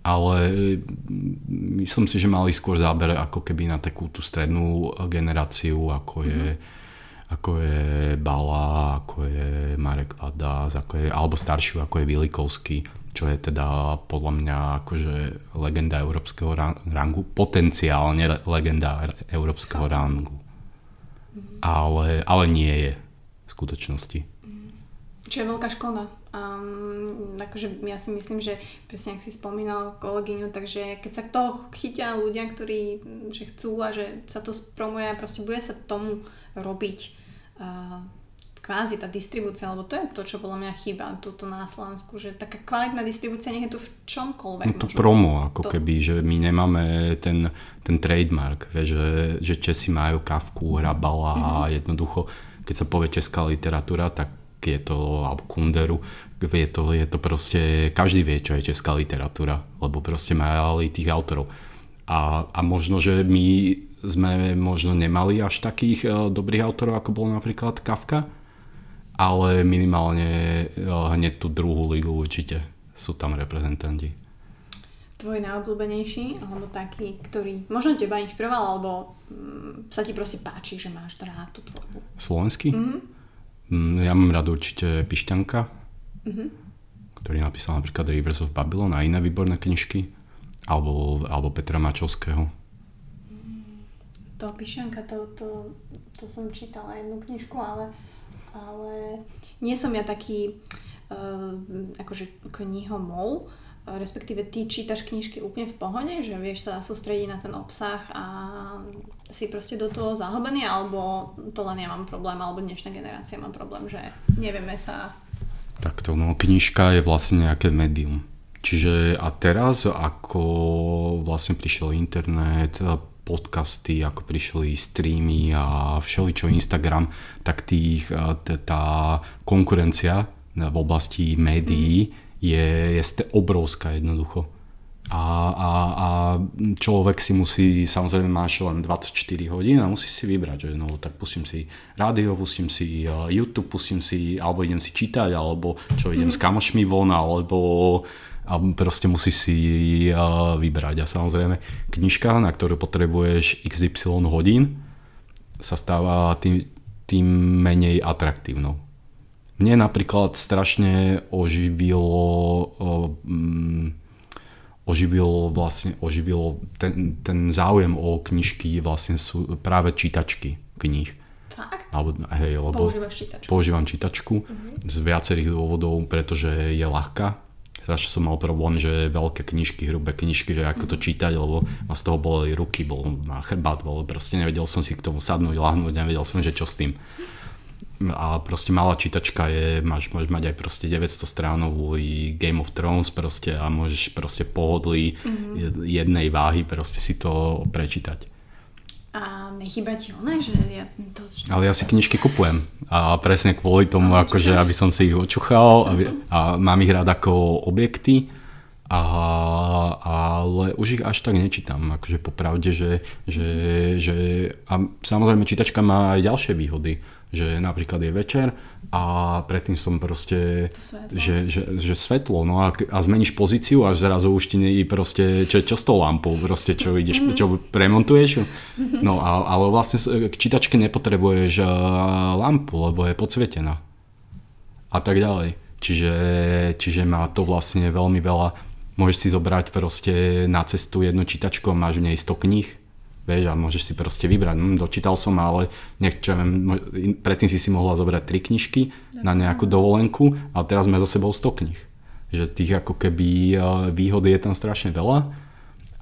ale mm, myslím si, že mali skôr záber ako keby na takú tú strednú generáciu, ako je, ako je Bala, ako je Marek Vadas, ako je, alebo staršiu, ako je Vilikovský, čo je teda podľa mňa akože legenda európskeho ra- rangu, potenciálne le- legenda európskeho rangu. Ale, ale nie je v skutočnosti. Čo je veľká škoda. Um, akože ja si myslím, že presne ak si spomínal kolegyňu, takže keď sa to chytia ľudia, ktorí že chcú a že sa to spromuje a proste bude sa tomu robiť uh, kvázi tá distribúcia, lebo to je to, čo podľa mňa chýba tuto na Slovensku, že taká kvalitná distribúcia nech je tu v čomkoľvek. No to možno. promo, ako To- keby, že my nemáme ten, ten trademark, vieš, že, že Česi majú kavku, hrabala a jednoducho, keď sa povie česká literatúra, tak je to, alebo kunderu, je to, je to proste, každý vie, čo je česká literatúra, lebo proste mali tých autorov. A, a možno, že my sme možno nemali až takých eh, dobrých autorov, ako bol napríklad Kafka, ale minimálne eh, hneď tú druhú ligu určite sú tam reprezentanti. Tvoj najobľúbenejší, alebo taký, ktorý možno teba inšpiroval, alebo mm, sa ti proste páči, že máš rád tú tvorbu. Slovenský? Mm-hmm. Ja mám rád určite Pišťanka, Mhm. ktorý napísal napríklad Rivers of Babylon a iné výborné knižky, alebo, alebo Petra Mačovského. To Pišanka, to, to, to som čítala jednu knižku, ale, ale nie som ja taký uh, akože knihomol, respektíve ty čítaš knižky úplne v pohode, že vieš sa sústrediť na ten obsah a si proste do toho zahlbený, alebo to len ja mám problém, alebo dnešná generácia má problém, že nevieme sa... Takto, no knižka je vlastne nejaké médium. Čiže a teraz, ako vlastne prišiel internet, podcasty, ako prišli streamy a všeličo Instagram, tak tých, t- tá konkurencia v oblasti médií je, je ste- obrovská jednoducho. A, a, a človek si musí, samozrejme máš len 24 hodín a musí si vybrať, že no tak pustím si rádio, pustím si uh, YouTube, pustím si, alebo idem si čítať, alebo čo idem s kamošmi von, alebo a proste musí si vybrať. A samozrejme knižka, na ktorú potrebuješ XY hodín, sa stáva tým, tým menej atraktívnou. Mne napríklad strašne oživilo mm, oživil vlastne oživil ten, ten záujem o knižky vlastne sú práve čítačky kníh. Fakt? Alebo, hej, lebo Používaš čítačku. používam čítačku z viacerých dôvodov, pretože je ľahká. Strašne som mal problém, že veľké knižky, hrubé knižky, že ako to čítať, lebo ma z toho boleli ruky, bol ma chrbát, bol, proste nevedel som si k tomu sadnúť, lahnúť, nevedel som, že čo s tým. A proste malá čítačka je, máš, môžeš mať aj proste 900 stránovú Game of Thrones proste a môžeš proste pohodlí mm-hmm. jednej váhy proste si to prečítať. A nechyba ti ona, že ja to... Ale ja si knižky kupujem. A presne kvôli tomu, A akože, aby som si ich očuchal a, a mám ich rád ako objekty, a, ale už ich až tak nečítam, akože popravde, že, že, že a samozrejme čítačka má aj ďalšie výhody, že napríklad je večer a predtým som proste, svetlo. že, že, že svetlo, no a, a zmeníš pozíciu a zrazu už ti nie proste, čo, čo s tou lampou, proste čo ideš, Mhm. čo premontuješ, no a, ale vlastne k čítačke nepotrebuješ eh, lampu, lebo je podsvietená a tak ďalej. Čiže, čiže má to vlastne veľmi veľa, môžeš si zobrať proste na cestu jednu čítačku a máš v nej 100 kníh, vieš, a môžeš si proste vybrať, hm, dočítal som, ale nech, čo ja viem, predtým si si mohla zobrať 3 knižky na nejakú dovolenku, ale teraz máme za sebou 100 kníh. Že tých ako keby eh, výhod je tam strašne veľa,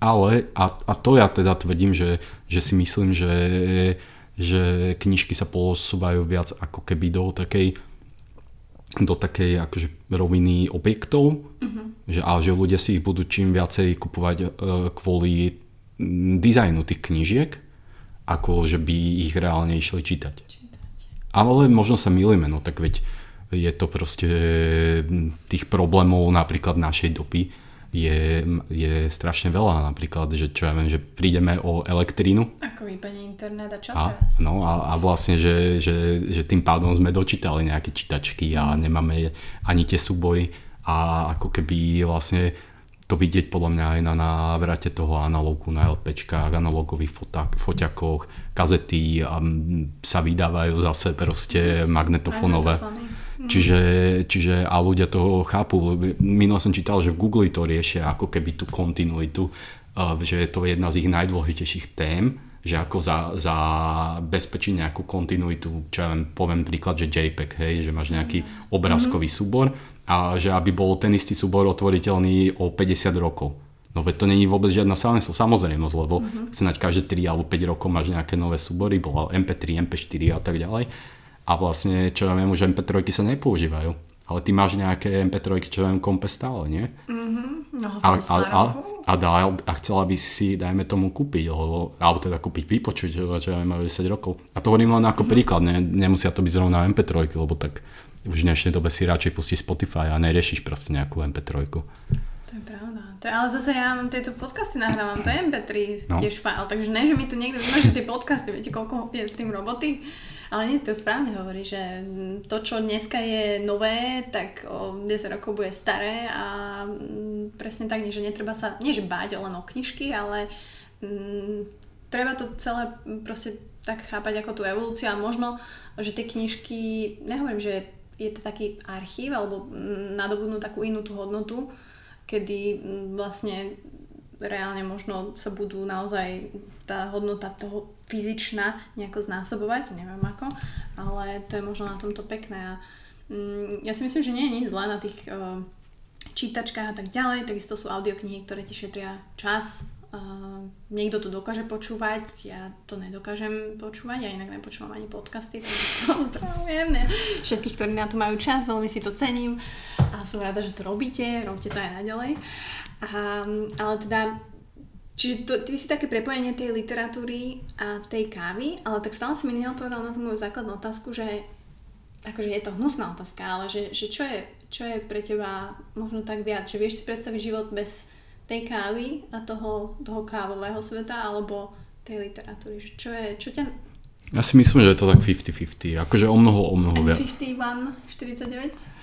ale, a, a to ja teda tvrdím, že, že si myslím, že, že knižky sa posúvajú viac ako keby do takej do takej akože roviny objektov, že, ale že ľudia si ich budú čím viacej kupovať e, kvôli dizajnu tých knížiek, ako že by ich reálne išli čítať. Ale možno sa milíme, no tak veď je to proste mm, tých problémov napríklad našej doby je, je strašne veľa. Napríklad, že čo ja viem, že prídeme o elektrínu Ako vypadne internet a čo a, teraz? no, a, a vlastne, že, že, že tým pádom sme dočítali nejaké čítačky a nemáme ani tie súbory a ako keby vlastne to vidieť podľa mňa aj na návrate toho analogu na LPčkách, analogových foták, foťakoch, kazety a sa vydávajú zase proste magnetofónové. Magnetofóny. Čiže, čiže a ľudia to chápu. Minul som čítal, že v Google to riešia ako keby tú kontinuitu, uh, že je to jedna z ich najdôležitejších tém, že ako za, za bezpečiť nejakú kontinuitu, čo ja viem, poviem príklad, že JPEG, hej, že máš nejaký obrázkový súbor a že aby bol ten istý súbor otvoriteľný o 50 rokov. No veď to není vôbec žiadna samozrejmosť, lebo mm-hmm. snáď každé 3 alebo 5 rokov máš nejaké nové súbory, bola MP3, MP4 a tak ďalej. A vlastne, čo ja viem, už MP3 sa nepoužívajú. Ale ty máš nejaké MP3, čo ja viem, kompe stále, nie? No, A, a, a, a, a, dá, a chcela by si, dajme tomu, kúpiť, alebo, alebo teda kúpiť, vypočuť, čo ja viem, majú 10 rokov. A to hovorím len ako príklad, ne, nemusia to byť zrovna MP3, lebo tak už v dnešnej dobe si radšej pustíš Spotify a neriešiš proste nejakú MP3. To je pravda. To je, ale zase ja mám tieto podcasty nahrávam, to je MP3 No. tiež file, takže ne, že mi tu niekto vymaže tie podcasty, viete koľko je s tým roboty. Ale nie, to správne hovorí, že to, čo dneska je nové, tak o 10 rokov bude staré a mm, presne tak, nie, že netreba sa, nie že báť len o knižky, ale mm, treba to celé proste tak chápať ako tú evolúciu a možno, že tie knižky, nehovorím, že je to taký archív alebo mm, nadobudnú takú inú tú hodnotu, kedy mm, vlastne reálne možno sa budú naozaj tá hodnota toho fyzičná nejako znásobovať, neviem ako, ale to je možno na tomto pekné. A mm, ja si myslím, že nie je nič zlé na tých uh, čítačkách a tak ďalej, takisto sú audioknihy, ktoré ti šetria čas, uh, niekto to dokáže počúvať, ja to nedokážem počúvať, ja inak nepočúvam ani podcasty, takže pozdravujem ne? všetkých, ktorí na to majú čas, veľmi si to cením a som rada, že to robíte, robte to aj naďalej. A, ale teda, čiže to, ty si také prepojenie tej literatúry a tej kávy, ale tak stále si mi neodpovedal na tú moju základnú otázku, že akože je to hnusná otázka, ale že, že čo, je, čo je pre teba možno tak viac, že vieš si predstaviť život bez tej kávy a toho, toho kávového sveta alebo tej literatúry, že čo je, čo ťa... Ja si myslím, že je to tak 50-50, akože o mnoho, o mnoho viac. 51, 49?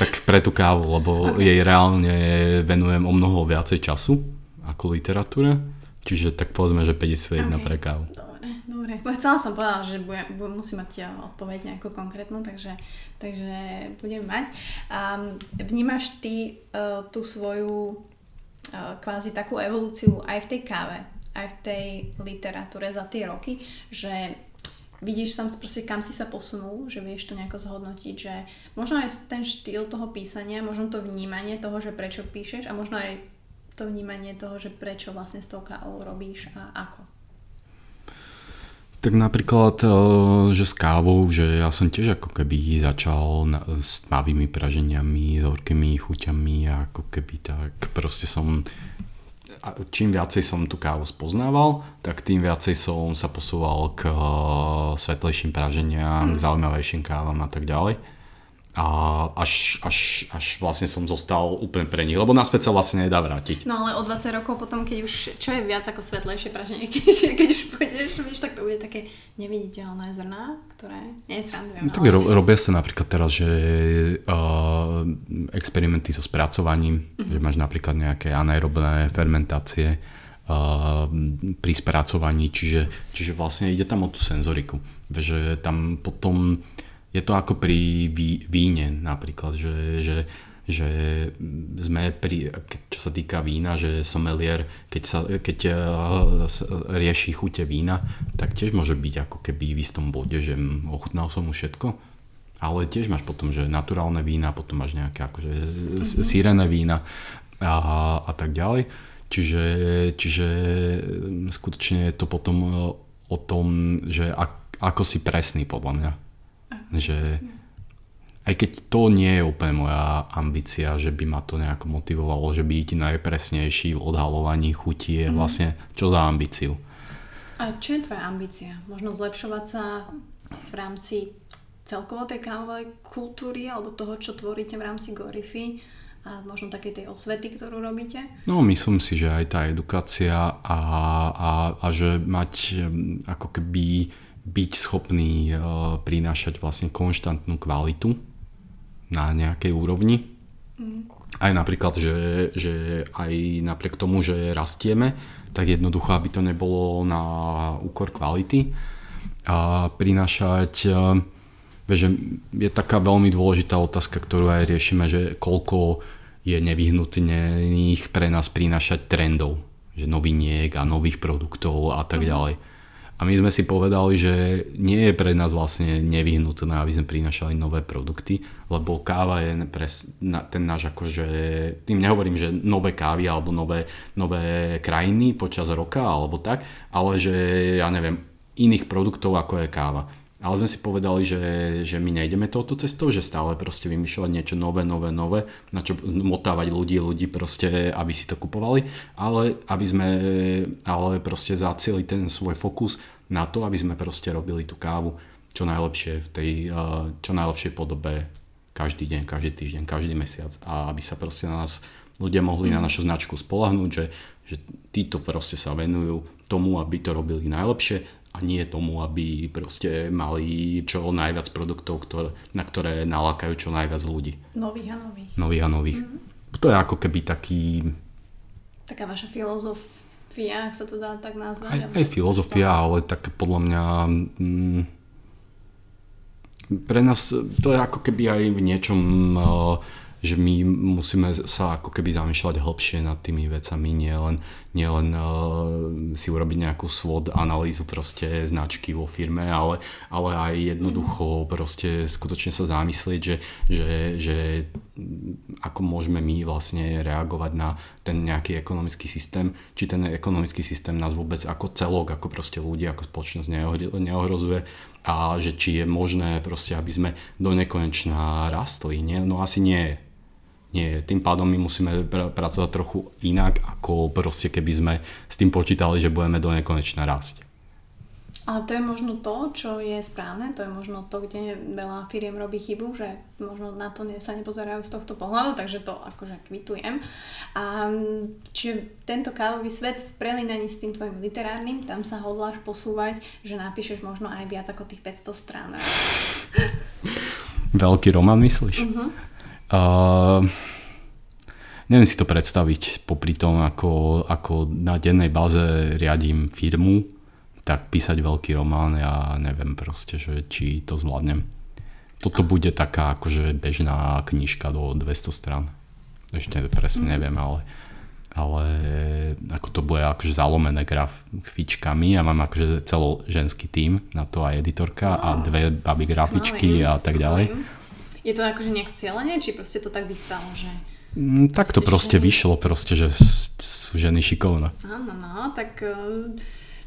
Tak pre tú kávu, lebo okay. jej reálne venujem o mnoho viacej času ako literatúre. Čiže tak povedzme, že 51 okay. Ok. pre kávu. Dobre, dobre. Chcela som povedala, že budem, budem, musím mať odpoveď nejakú konkrétnu, takže, takže budem mať. A vnímaš ty uh, tú svoju kvázi takú evolúciu aj v tej káve, aj v tej literatúre za tie roky, že vidíš tam proste, kam si sa posunul, že vieš to nejako zhodnotiť, že možno aj ten štýl toho písania, možno to vnímanie toho, že prečo píšeš a možno aj to vnímanie toho, že prečo vlastne s tou kávou robíš a ako. Tak napríklad, eh, že s kávou, že ja som tiež ako keby začal na, s tmavými praženiami, s horkými chuťami a ako keby tak proste som a čím viacej som tú kávu spoznával, tak tým viacej som sa posúval k eh, svetlejším praženiam, k zaujímavejším kávam a tak ďalej. A až, až, až vlastne som zostal úplne pre nich, lebo naspäť sa vlastne nedá vrátiť. No ale o 20 rokov potom, keď už, čo je viac ako svetlejšie praženie, keď, keď už pôjdeš, vieš, tak to bude také neviditeľné zrná, ktoré nesrandujem. No, tak ro- robia sa napríklad teraz, že uh, experimenty so spracovaním, uh-huh. že máš napríklad nejaké anaerobné fermentácie uh, pri spracovaní, čiže, čiže vlastne ide tam o tú senzoriku. Že tam potom je to ako pri víne napríklad, že, že, že sme pri, čo sa týka vína, že somelier, keď, sa, keď eh, rieši chute vína, tak tiež môže byť ako keby v istom bode, že ochutnal som mu všetko, ale tiež máš potom, že naturálne vína, potom máš nejaké akože mm-hmm. sírené vína a, a tak ďalej. Čiže, čiže skutočne je to potom o tom, že ak, ako si presný podľa mňa že aj keď to nie je úplne moja ambícia, že by ma to nejako motivovalo, že byť najpresnejší v odhalovaní chutí je mm. vlastne čo za ambíciu. A čo je tvoja ambícia? Možno zlepšovať sa v rámci celkovo tej kávovej kultúry alebo toho, čo tvoríte v rámci Gorify a možno takej tej osvety, ktorú robíte? No myslím si, že aj tá edukácia a, a, a že mať ako keby byť schopný uh, prinášať vlastne konštantnú kvalitu na nejakej úrovni. Mm. Aj napríklad, že, že aj napriek tomu, že rastieme, tak jednoducho, aby to nebolo na úkor kvality a prinášať uh, že je taká veľmi dôležitá otázka, ktorú aj riešime, že koľko je nevyhnutných pre nás prinášať trendov, že noviniek a nových produktov a tak mm. A my sme si povedali, že nie je pre nás vlastne nevyhnutné, aby sme prinašali nové produkty, lebo káva je pres, na, ten náš akože, tým nehovorím, že nové kávy alebo nové, nové krajiny počas roka alebo tak, ale že ja neviem, iných produktov ako je káva. Ale sme si povedali, že, že my nejdeme touto cestou, že stále proste vymýšľať niečo nové, nové, nové, na čo motávať ľudí, ľudí proste, aby si to kupovali, ale aby sme, ale proste zacieli ten svoj fokus na to, aby sme proste robili tú kávu čo najlepšie v tej, čo najlepšej podobe každý deň, každý týždeň, každý mesiac a aby sa proste na nás ľudia mohli mm. na našu značku spolahnúť, že, že títo proste sa venujú tomu, aby to robili najlepšie a nie tomu, aby proste mali čo najviac produktov, ktoré, na ktoré nalákajú čo najviac ľudí. Nových a nových. Nových a nových. Mm-hmm. To je ako keby taký... Taká vaša filozofia, ak sa to dá tak nazvať. Aj, aj filozofia, to... ale tak podľa mňa... Mm, pre nás to je ako keby aj v niečom... Uh, že my musíme sa ako keby zamýšľať hlbšie nad tými vecami, nielen nie len, uh, si urobiť nejakú SWOT analýzu proste značky vo firme, ale, ale aj jednoducho proste skutočne sa zamyslieť, že, že, že ako môžeme my vlastne reagovať na ten nejaký ekonomický systém, či ten ekonomický systém nás vôbec ako celok, ako proste ľudia, ako spoločnosť neohrozuje a že či je možné proste, aby sme do nekonečná rastli. Nie? No asi nie je nie je. Tým pádom my musíme pr- pracovať trochu inak, ako proste keby sme s tým počítali, že budeme do nekonečna rásť. Ale to je možno to, čo je správne, to je možno to, kde veľa firiem robí chybu, že možno na to sa nepozerajú z tohto pohľadu, takže to akože kvitujem. A čiže tento kávový svet v prelinaní s tým tvojim literárnym, tam sa hodláš posúvať, že napíšeš možno aj viac ako tých 500 strán. Veľký román myslíš? Uh-huh. Uh, neviem si to predstaviť popri tom, ako, ako na dennej báze riadím firmu, tak písať veľký román, ja neviem proste, že či to zvládnem. Toto bude taká akože bežná knižka do 200 stran. Ešte presne mhm. neviem, ale, ale ako to bude akože zalomené grafičkami. Ja mám akože celo ženský tím na to aj editorka a dve baby grafičky a tak ďalej. Je to akože nejak cieľenie, či proste to tak vystalo, že... Mm, tak to proste ženy? vyšlo, proste, že sú ženy šikovné. Áno, no, tak uh,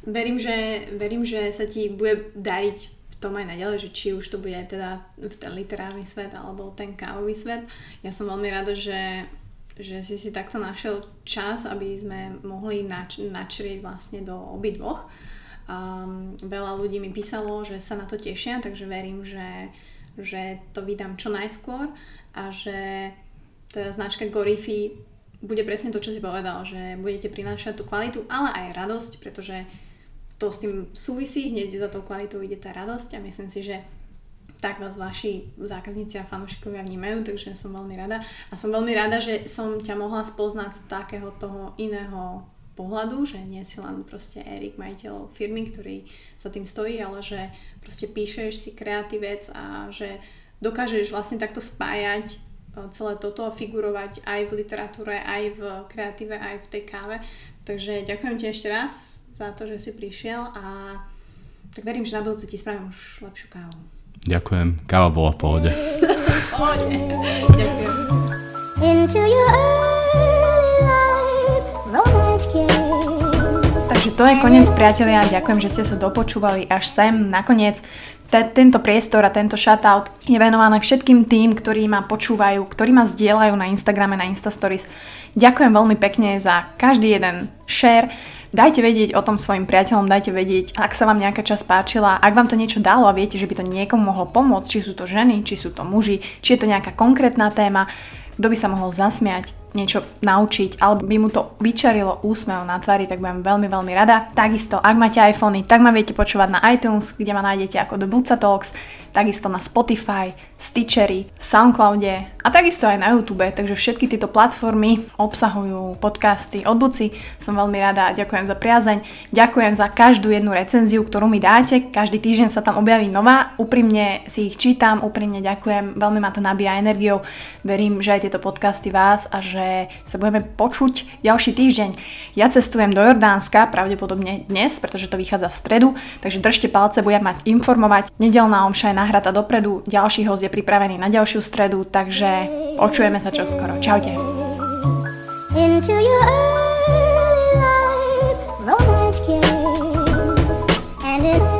verím, že, verím, že sa ti bude dariť v tom aj naďalej, že či už to bude teda ten literárny svet alebo ten kávový svet. Ja som veľmi rada, že že si si takto našiel čas, aby sme mohli nač- načrieť vlastne do obidvoch. Um, veľa ľudí mi písalo, že sa na to tešia, takže verím, že že to vydám čo najskôr a že teda značka Gorify bude presne to, čo si povedal, že budete prinášať tú kvalitu, ale aj radosť, pretože to s tým súvisí, hneď za tou kvalitou ide tá radosť a myslím si, že tak vás vaši zákazníci a fanúšikovia vnímajú, takže som veľmi rada. A som veľmi rada, že som ťa mohla spoznať z takého toho iného pohľadu, že nie si len proste Erik, majiteľ firmy, ktorý za tým stojí, ale že proste píšeš si kreatívec a že dokážeš vlastne takto spájať e, celé toto a figurovať aj v literatúre, aj v kreatíve, aj v tej káve. Takže ďakujem ti ešte raz za to, že si prišiel a tak verím, že na budúce ti spravím už lepšiu kávu. Ďakujem, káva bola v pohode. pohode. Ďakujem. Into your Takže to je koniec priatelia, ďakujem, že ste sa dopočúvali až sem. Nakoniec te, tento priestor a tento shoutout je venované všetkým tým, ktorí ma počúvajú, ktorí ma zdieľajú na Instagrame, na Instastories. Ďakujem veľmi pekne za každý jeden share. Dajte vedieť o tom svojim priateľom, dajte vedieť, ak sa vám nejaká časť páčila, ak vám to niečo dalo a viete, že by to niekomu mohlo pomôcť, či sú to ženy, či sú to muži, či je to nejaká konkrétna téma, kto by sa mohol zasmiať, niečo naučiť, alebo by mu to vyčarilo úsmev na tvári, tak budem veľmi, veľmi rada. Takisto, ak máte iPhony, tak ma viete počúvať na iTunes, kde ma nájdete ako The Buca Talks, takisto na Spotify, Stitchery, Soundcloude a takisto aj na YouTube, takže všetky tieto platformy obsahujú podcasty od Buci. Som veľmi rada a ďakujem za priazeň. Ďakujem za každú jednu recenziu, ktorú mi dáte. Každý týždeň sa tam objaví nová. Úprimne si ich čítam, úprimne ďakujem, veľmi ma to nabíja energiou. Verím, že aj tieto podcasty vás a že že sa budeme počuť ďalší týždeň. Ja cestujem do Jordánska, pravdepodobne dnes, pretože to vychádza v stredu, takže držte palce, budem mať informovať. Nedelná omša je nahrata dopredu, ďalší host je pripravený na ďalšiu stredu, takže počujeme sa čoskoro. Čaute. Into your early life, romance came, and it